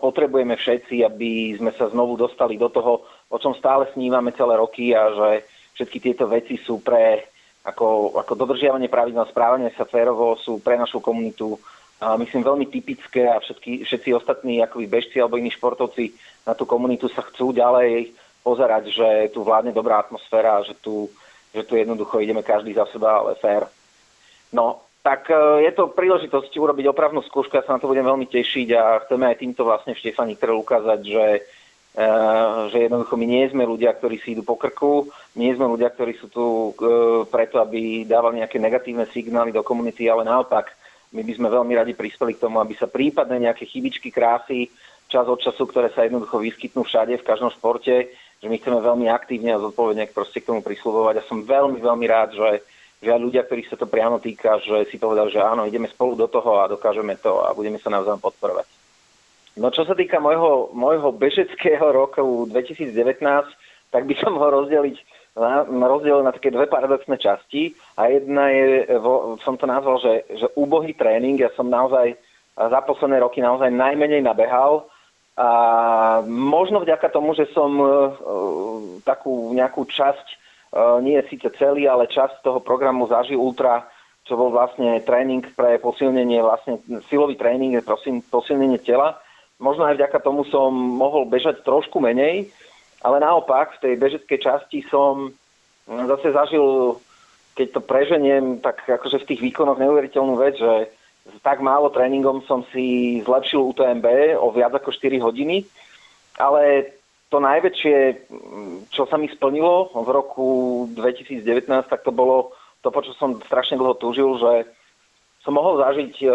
Potrebujeme všetci, aby sme sa znovu dostali do toho, o čom stále snívame celé roky a že všetky tieto veci sú pre ako, ako dodržiavanie pravidel, správanie sa férovo sú pre našu komunitu myslím veľmi typické a všetky, všetci ostatní akoby bežci alebo iní športovci na tú komunitu sa chcú ďalej pozerať, že tu vládne dobrá atmosféra, že tu, že tu jednoducho ideme každý za seba, ale fér. No, tak e, je to príležitosť urobiť opravnú skúšku, ja sa na to budem veľmi tešiť a chceme aj týmto vlastne v Štefani ukázať, že, e, že jednoducho my nie sme ľudia, ktorí si idú po krku, nie sme ľudia, ktorí sú tu e, preto, aby dávali nejaké negatívne signály do komunity, ale naopak my by sme veľmi radi prispeli k tomu, aby sa prípadne nejaké chybičky krásy čas od času, ktoré sa jednoducho vyskytnú všade, v každom športe, že my chceme veľmi aktívne a zodpovedne proste k tomu prislúbovať. A som veľmi, veľmi rád, že, že aj ľudia, ktorých sa to priamo týka, že si povedali, že áno, ideme spolu do toho a dokážeme to a budeme sa navzájom podporovať. No čo sa týka môjho, môjho bežeckého roku 2019, tak by som ho rozdeliť rozdiel na také dve paradoxné časti a jedna je, som to nazval, že, že úbohý tréning. Ja som naozaj za posledné roky naozaj najmenej nabehal a možno vďaka tomu, že som uh, takú nejakú časť, uh, nie síce celý, ale časť toho programu zažil ultra, čo bol vlastne tréning pre posilnenie, vlastne silový tréning, prosím, posilnenie tela. Možno aj vďaka tomu som mohol bežať trošku menej, ale naopak, v tej bežeckej časti som zase zažil, keď to preženiem, tak akože v tých výkonoch neuveriteľnú vec, že s tak málo tréningom som si zlepšil UTMB o viac ako 4 hodiny, ale to najväčšie, čo sa mi splnilo v roku 2019, tak to bolo to, po čo som strašne dlho túžil, že som mohol zažiť e,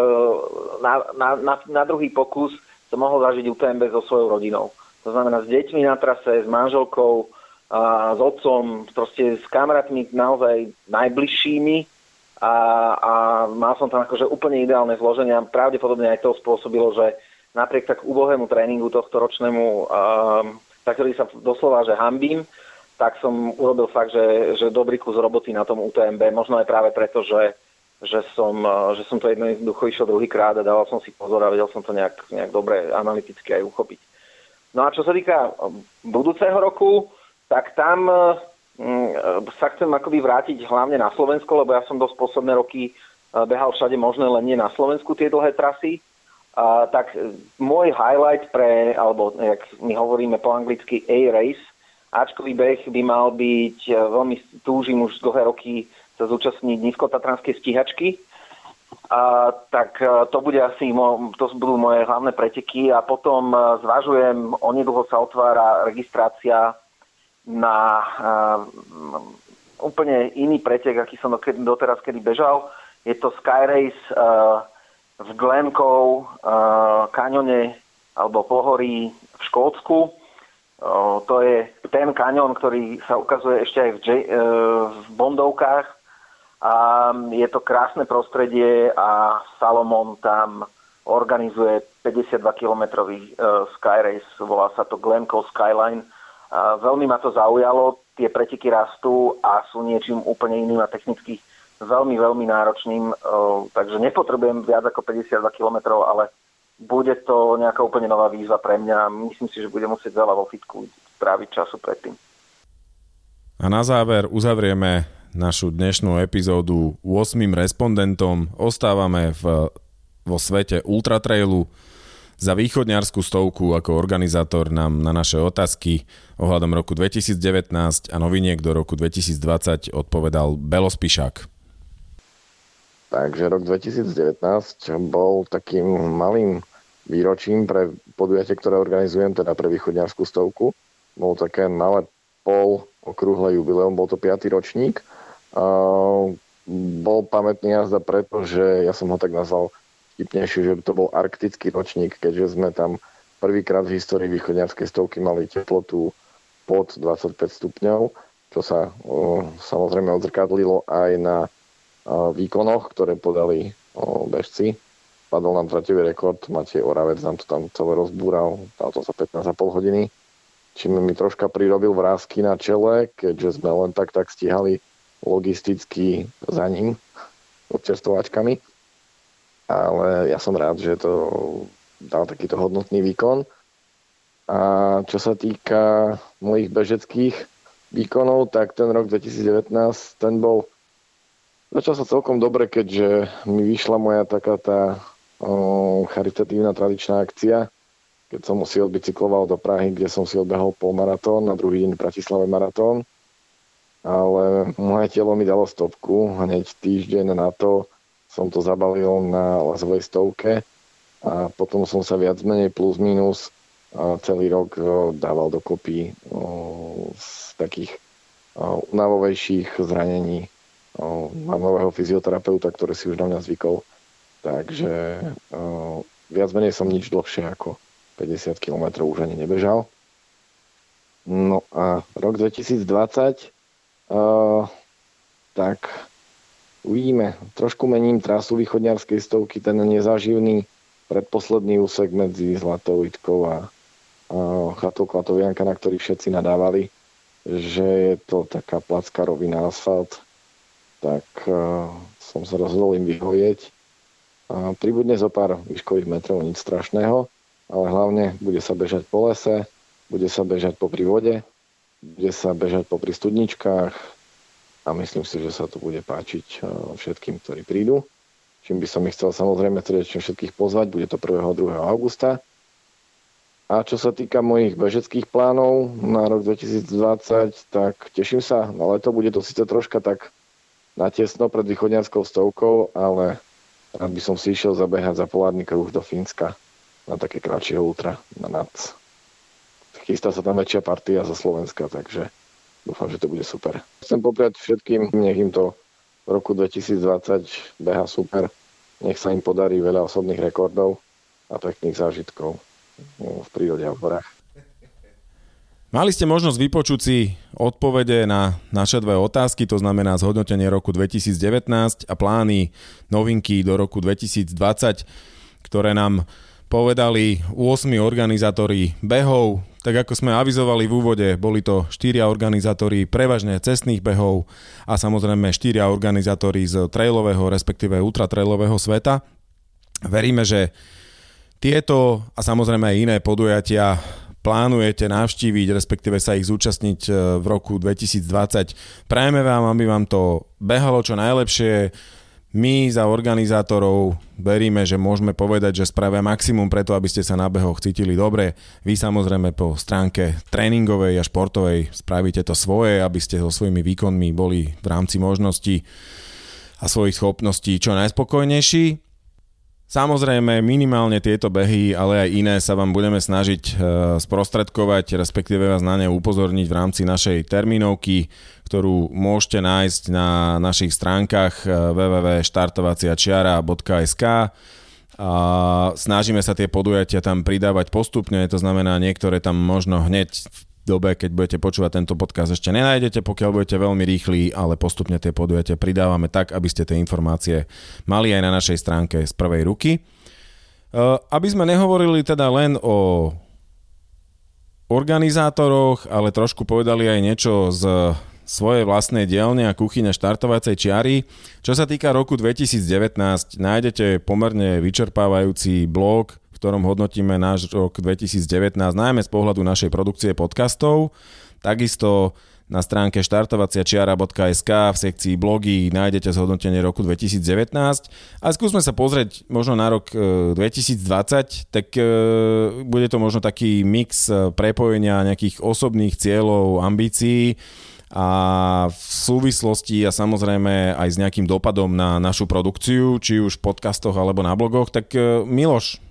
na, na, na, na druhý pokus, som mohol zažiť UTMB so svojou rodinou. To znamená s deťmi na trase, s manželkou, a s otcom, proste s kamarátmi naozaj najbližšími. A, a mal som tam akože úplne ideálne zloženie a pravdepodobne aj to spôsobilo, že napriek tak ubohému tréningu tohto ročnému, um, za ktorý sa doslova, že hambím, tak som urobil fakt, že, že dobrý kus roboty na tom UTMB, možno aj práve preto, že, že, som, že som to jednoducho išiel druhýkrát a dával som si pozor a vedel som to nejak, nejak dobre analyticky aj uchopiť. No a čo sa týka um, budúceho roku, tak tam mm, sa chcem akoby vrátiť hlavne na Slovensko, lebo ja som dosť posledné roky uh, behal všade možné, len nie na Slovensku tie dlhé trasy. A, tak môj highlight pre, alebo jak my hovoríme po anglicky A-race, Ačkový beh by mal byť, uh, veľmi túžim už dlhé roky sa zúčastniť nízkotatranskej stíhačky, a, tak a, to bude asi, mo, to budú moje hlavné preteky a potom a, zvažujem, onedlho sa otvára registrácia na a, úplne iný pretek, aký som doteraz kedy bežal. Je to Sky Race a, v Glencoe kaňone alebo pohorí v Škótsku. To je ten kaňon, ktorý sa ukazuje ešte aj v, J- e, v Bondovkách a je to krásne prostredie a Salomon tam organizuje 52-kilometrový uh, Sky Race, volá sa to Glencoe Skyline. Uh, veľmi ma to zaujalo, tie preteky rastú a sú niečím úplne iným a technicky veľmi, veľmi náročným, uh, takže nepotrebujem viac ako 52 kilometrov, ale bude to nejaká úplne nová výzva pre mňa. Myslím si, že budem musieť veľa vo fitku stráviť času predtým. A na záver uzavrieme našu dnešnú epizódu 8 respondentom. Ostávame v, vo svete ultratrailu. Za východňarskú stovku ako organizátor nám na naše otázky ohľadom roku 2019 a noviniek do roku 2020 odpovedal Belo Spišák. Takže rok 2019 bol takým malým výročím pre podujatie, ktoré organizujem, teda pre východňarskú stovku. Bol také malé pol okrúhle jubileum, bol to 5. ročník bol pamätný jazda preto, že ja som ho tak nazval vtipnejšie, že to bol arktický ročník, keďže sme tam prvýkrát v histórii východňarskej stovky mali teplotu pod 25 stupňov, čo sa samozrejme odzrkadlilo aj na výkonoch, ktoré podali bežci. Padol nám traťový rekord, Matej Oravec nám to tam celé rozbúral, dal to za 15,5 hodiny, čím mi troška prirobil vrázky na čele, keďže sme len tak tak stíhali logisticky za ním, občerstvovačkami. ale ja som rád, že to dal takýto hodnotný výkon. A čo sa týka mojich bežeckých výkonov, tak ten rok 2019, ten bol začal sa celkom dobre, keďže mi vyšla moja taká tá o, charitatívna tradičná akcia, keď som si odbicykloval do Prahy, kde som si odbehol polmaratón, na druhý deň v Bratislave maratón. Ale moje telo mi dalo stopku, hneď týždeň na to som to zabalil na lazovej stovke a potom som sa viac menej plus minus celý rok dával dokopy z takých unavovejších zranení. Mám nového fyzioterapeuta, ktorý si už na mňa zvykol, takže viac menej som nič dlhšie ako 50 km už ani nebežal. No a rok 2020, uh, tak uvidíme. Trošku mením trasu východňarskej stovky, ten nezaživný predposledný úsek medzi Zlatou Itkou a, a chatou Klatovianka, na ktorý všetci nadávali, že je to taká placká rovina asfalt, tak uh, som sa rozhodol im vyhovieť. A pribudne zo pár výškových metrov, nič strašného ale hlavne bude sa bežať po lese, bude sa bežať po vode, bude sa bežať po studničkách a myslím si, že sa to bude páčiť e, všetkým, ktorí prídu. Čím by som ich chcel samozrejme srdečne všetkých pozvať, bude to 1. a 2. augusta. A čo sa týka mojich bežeckých plánov na rok 2020, tak teším sa na leto. Bude to síce troška tak natesno pred východňarskou stovkou, ale rád by som si išiel zabehať za polárny kruh do Fínska na také kratšie ultra na nad. Chystá sa tam väčšia partia zo Slovenska, takže dúfam, že to bude super. Chcem popriať všetkým, nech im to v roku 2020 beha super, nech sa im podarí veľa osobných rekordov a pekných zážitkov v prírode a v horách. Mali ste možnosť vypočuť si odpovede na naše dve otázky, to znamená zhodnotenie roku 2019 a plány novinky do roku 2020, ktoré nám povedali 8 organizátori behov. Tak ako sme avizovali v úvode, boli to 4 organizátori prevažne cestných behov a samozrejme 4 organizátori z trailového, respektíve ultratrailového sveta. Veríme, že tieto a samozrejme aj iné podujatia plánujete navštíviť, respektíve sa ich zúčastniť e, v roku 2020. Prajeme vám, aby vám to behalo čo najlepšie, my za organizátorov veríme, že môžeme povedať, že spravia maximum preto, aby ste sa na behoch cítili dobre. Vy samozrejme po stránke tréningovej a športovej spravíte to svoje, aby ste so svojimi výkonmi boli v rámci možností a svojich schopností čo najspokojnejší. Samozrejme, minimálne tieto behy, ale aj iné sa vám budeme snažiť e, sprostredkovať, respektíve vás na ne upozorniť v rámci našej termínovky, ktorú môžete nájsť na našich stránkach e, www.štartovaciačiara.sk a snažíme sa tie podujatia tam pridávať postupne, to znamená niektoré tam možno hneď v dobe, keď budete počúvať tento podcast, ešte nenájdete, pokiaľ budete veľmi rýchli, ale postupne tie podujatia pridávame tak, aby ste tie informácie mali aj na našej stránke z prvej ruky. E, aby sme nehovorili teda len o organizátoroch, ale trošku povedali aj niečo z svojej vlastnej dielne a kuchyne štartovacej čiary. Čo sa týka roku 2019, nájdete pomerne vyčerpávajúci blog ktorom hodnotíme náš rok 2019, najmä z pohľadu našej produkcie podcastov. Takisto na stránke štartovaciačiara.sk v sekcii blogy nájdete zhodnotenie roku 2019 a skúsme sa pozrieť možno na rok 2020, e, tak e, bude to možno taký mix e, prepojenia nejakých osobných cieľov, ambícií a v súvislosti a samozrejme aj s nejakým dopadom na našu produkciu, či už v podcastoch alebo na blogoch, tak Miloš,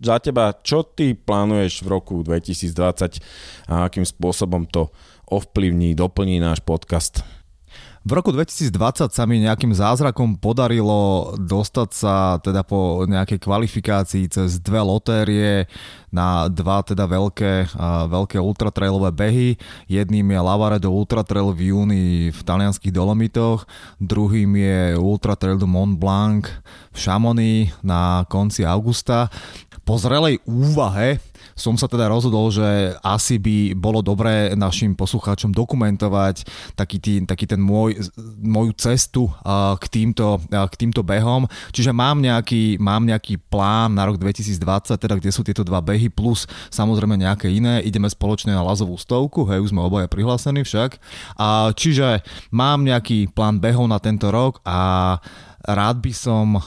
za teba, čo ty plánuješ v roku 2020 a akým spôsobom to ovplyvní, doplní náš podcast? V roku 2020 sa mi nejakým zázrakom podarilo dostať sa teda po nejakej kvalifikácii cez dve lotérie na dva teda veľké, veľké ultratrailové behy. Jedným je Lavaredo Ultratrail v júni v talianských Dolomitoch, druhým je Ultratrail du Mont Blanc v Chamonix na konci augusta po zrelej úvahe som sa teda rozhodol, že asi by bolo dobré našim poslucháčom dokumentovať taký, tý, taký ten môj, moju cestu k týmto, k týmto behom. Čiže mám nejaký, mám nejaký plán na rok 2020, teda kde sú tieto dva behy, plus samozrejme nejaké iné. Ideme spoločne na Lazovú stovku, hej, už sme obaja prihlásení však. A, čiže mám nejaký plán behov na tento rok a rád by som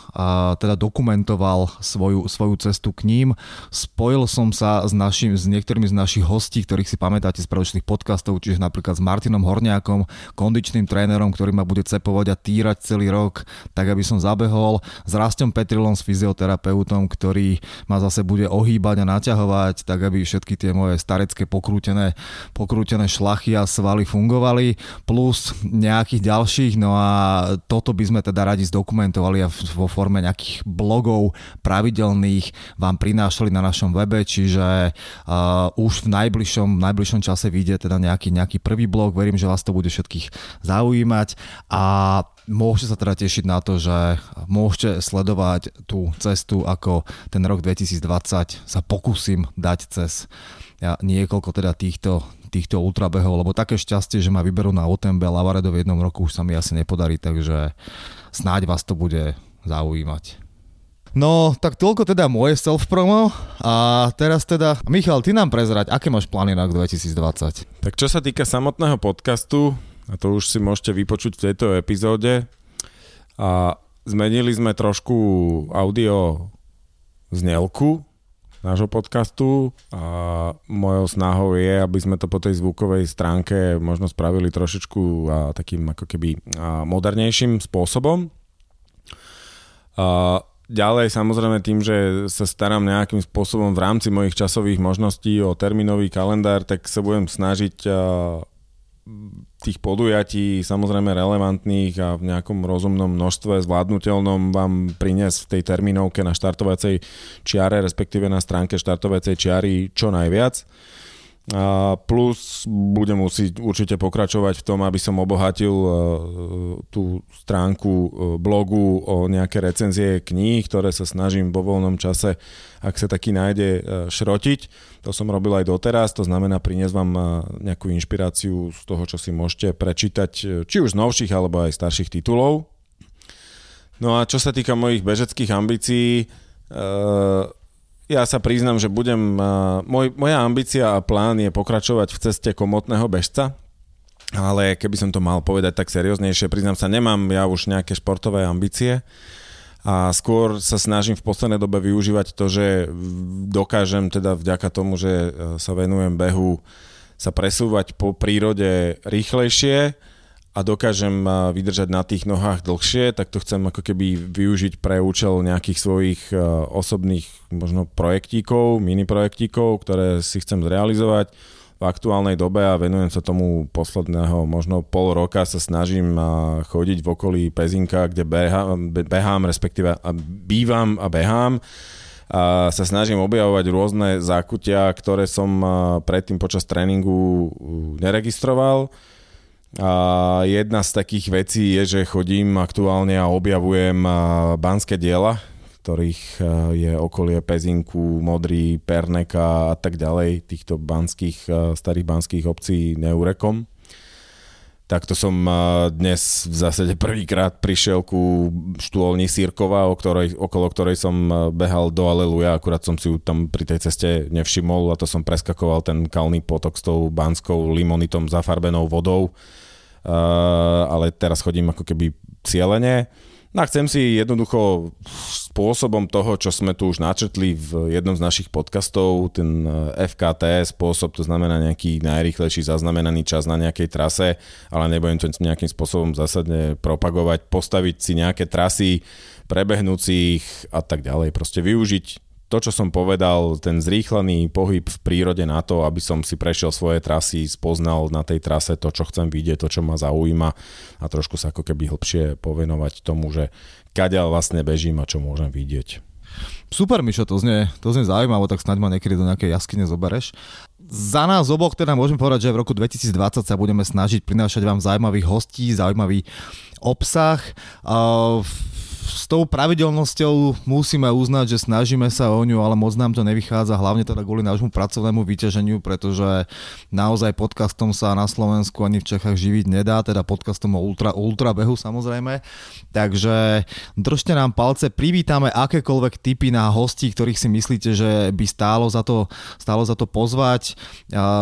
teda dokumentoval svoju, svoju cestu k ním. Spojil som sa s, našim, s niektorými z našich hostí, ktorých si pamätáte z predošlých podcastov, čiže napríklad s Martinom Horniakom, kondičným trénerom, ktorý ma bude cepovať a týrať celý rok, tak aby som zabehol. S Rastom Petrilom, s fyzioterapeutom, ktorý ma zase bude ohýbať a naťahovať, tak aby všetky tie moje starecké pokrútené, pokrútené šlachy a svaly fungovali, plus nejakých ďalších, no a toto by sme teda radi zdokumentovali dokumentovali a vo forme nejakých blogov pravidelných vám prinášali na našom webe, čiže uh, už v najbližšom, v najbližšom čase vyjde teda nejaký, nejaký prvý blog, verím, že vás to bude všetkých zaujímať. A môžete sa teda tešiť na to, že môžete sledovať tú cestu, ako ten rok 2020 sa pokúsim dať cez ja, niekoľko teda týchto, týchto ultrabehov, lebo také šťastie, že ma vyberú na OTMB Lavaredo v jednom roku už sa mi asi nepodarí, takže snáď vás to bude zaujímať. No, tak toľko teda moje self-promo a teraz teda, Michal, ty nám prezrať, aké máš plány na rok 2020? Tak čo sa týka samotného podcastu, a to už si môžete vypočuť v tejto epizóde, a zmenili sme trošku audio znielku nášho podcastu a mojou snahou je, aby sme to po tej zvukovej stránke možno spravili trošičku a, takým ako keby a, modernejším spôsobom. A, ďalej samozrejme tým, že sa starám nejakým spôsobom v rámci mojich časových možností o termínový kalendár, tak sa budem snažiť tých podujatí samozrejme relevantných a v nejakom rozumnom množstve zvládnutelnom vám priniesť v tej termínovke na štartovacej čiare, respektíve na stránke štartovacej čiary čo najviac. A plus budem musieť určite pokračovať v tom, aby som obohatil e, tú stránku e, blogu o nejaké recenzie kníh, ktoré sa snažím vo voľnom čase, ak sa taký nájde, e, šrotiť. To som robil aj doteraz, to znamená priniesť vám nejakú inšpiráciu z toho, čo si môžete prečítať, či už z novších alebo aj starších titulov. No a čo sa týka mojich bežeckých ambícií, ja sa priznam, že budem... Moj, moja ambícia a plán je pokračovať v ceste komotného bežca, ale keby som to mal povedať tak serióznejšie, priznám sa, nemám ja už nejaké športové ambície a skôr sa snažím v poslednej dobe využívať to, že dokážem teda vďaka tomu, že e, sa venujem behu, sa presúvať po prírode rýchlejšie, a dokážem vydržať na tých nohách dlhšie, tak to chcem ako keby využiť pre účel nejakých svojich e, osobných možno projektíkov, mini projektíkov, ktoré si chcem zrealizovať. V aktuálnej dobe a venujem sa tomu posledného možno pol roka sa snažím chodiť v okolí Pezinka, kde behám, behám respektíve bývam a behám. A sa snažím objavovať rôzne zákutia, ktoré som predtým počas tréningu neregistroval a jedna z takých vecí je, že chodím aktuálne a objavujem banské diela, ktorých je okolie Pezinku, Modrý, Perneka a tak ďalej, týchto banských, starých banských obcí Neurekom. Takto som dnes v zásade prvýkrát prišiel ku štúlni Sírkova, o ktorej, okolo ktorej som behal do Aleluja, akurát som si ju tam pri tej ceste nevšimol a to som preskakoval ten kalný potok s tou banskou limonitom zafarbenou vodou ale teraz chodím ako keby cieľene. No a chcem si jednoducho spôsobom toho, čo sme tu už načetli v jednom z našich podcastov, ten eh, FKT spôsob, to znamená nejaký najrychlejší zaznamenaný čas na nejakej trase, ale nebudem to nejakým spôsobom zásadne propagovať, postaviť si nejaké trasy prebehnúcich a tak ďalej. Proste využiť to, čo som povedal, ten zrýchlený pohyb v prírode na to, aby som si prešiel svoje trasy, spoznal na tej trase to, čo chcem vidieť, to, čo ma zaujíma a trošku sa ako keby hlbšie povenovať tomu, že kaďal vlastne bežím a čo môžem vidieť. Super, Mišo, to znie, to znie zaujímavé, tak snáď ma niekedy do nejakej jaskyne zobereš. Za nás oboch teda môžem povedať, že v roku 2020 sa budeme snažiť prinášať vám zaujímavých hostí, zaujímavý obsah. Uh, s tou pravidelnosťou musíme uznať, že snažíme sa o ňu, ale moc nám to nevychádza, hlavne teda kvôli nášmu pracovnému vyťaženiu, pretože naozaj podcastom sa na Slovensku ani v Čechách živiť nedá, teda podcastom o ultra, ultra behu samozrejme. Takže držte nám palce, privítame akékoľvek typy na hostí, ktorých si myslíte, že by stálo za to, stálo za to pozvať.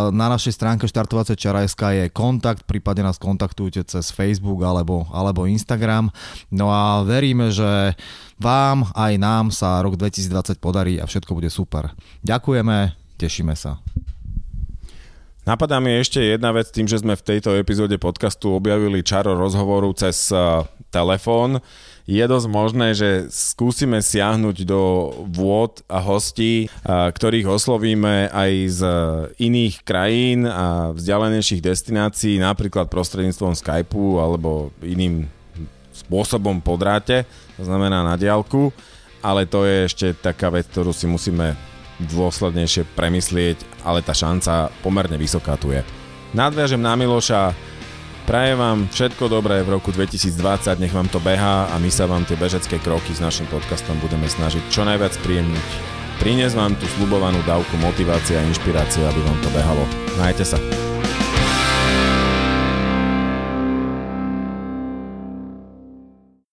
Na našej stránke štartovacie čara.sk je kontakt, prípadne nás kontaktujte cez Facebook alebo, alebo Instagram. No a veríme, že vám aj nám sa rok 2020 podarí a všetko bude super. Ďakujeme, tešíme sa. Napadá mi ešte jedna vec tým, že sme v tejto epizóde podcastu objavili čaro rozhovoru cez uh, telefón. Je dosť možné, že skúsime siahnuť do vôd a hostí, uh, ktorých oslovíme aj z iných krajín a vzdialenejších destinácií, napríklad prostredníctvom Skypeu alebo iným spôsobom po dráte, to znamená na diálku, ale to je ešte taká vec, ktorú si musíme dôslednejšie premyslieť, ale tá šanca pomerne vysoká tu je. Nadviažem na Miloša, prajem vám všetko dobré v roku 2020, nech vám to beha a my sa vám tie bežecké kroky s našim podcastom budeme snažiť čo najviac príjemniť. Priniesť vám tú slubovanú dávku motivácie a inšpirácie, aby vám to behalo. Majte sa.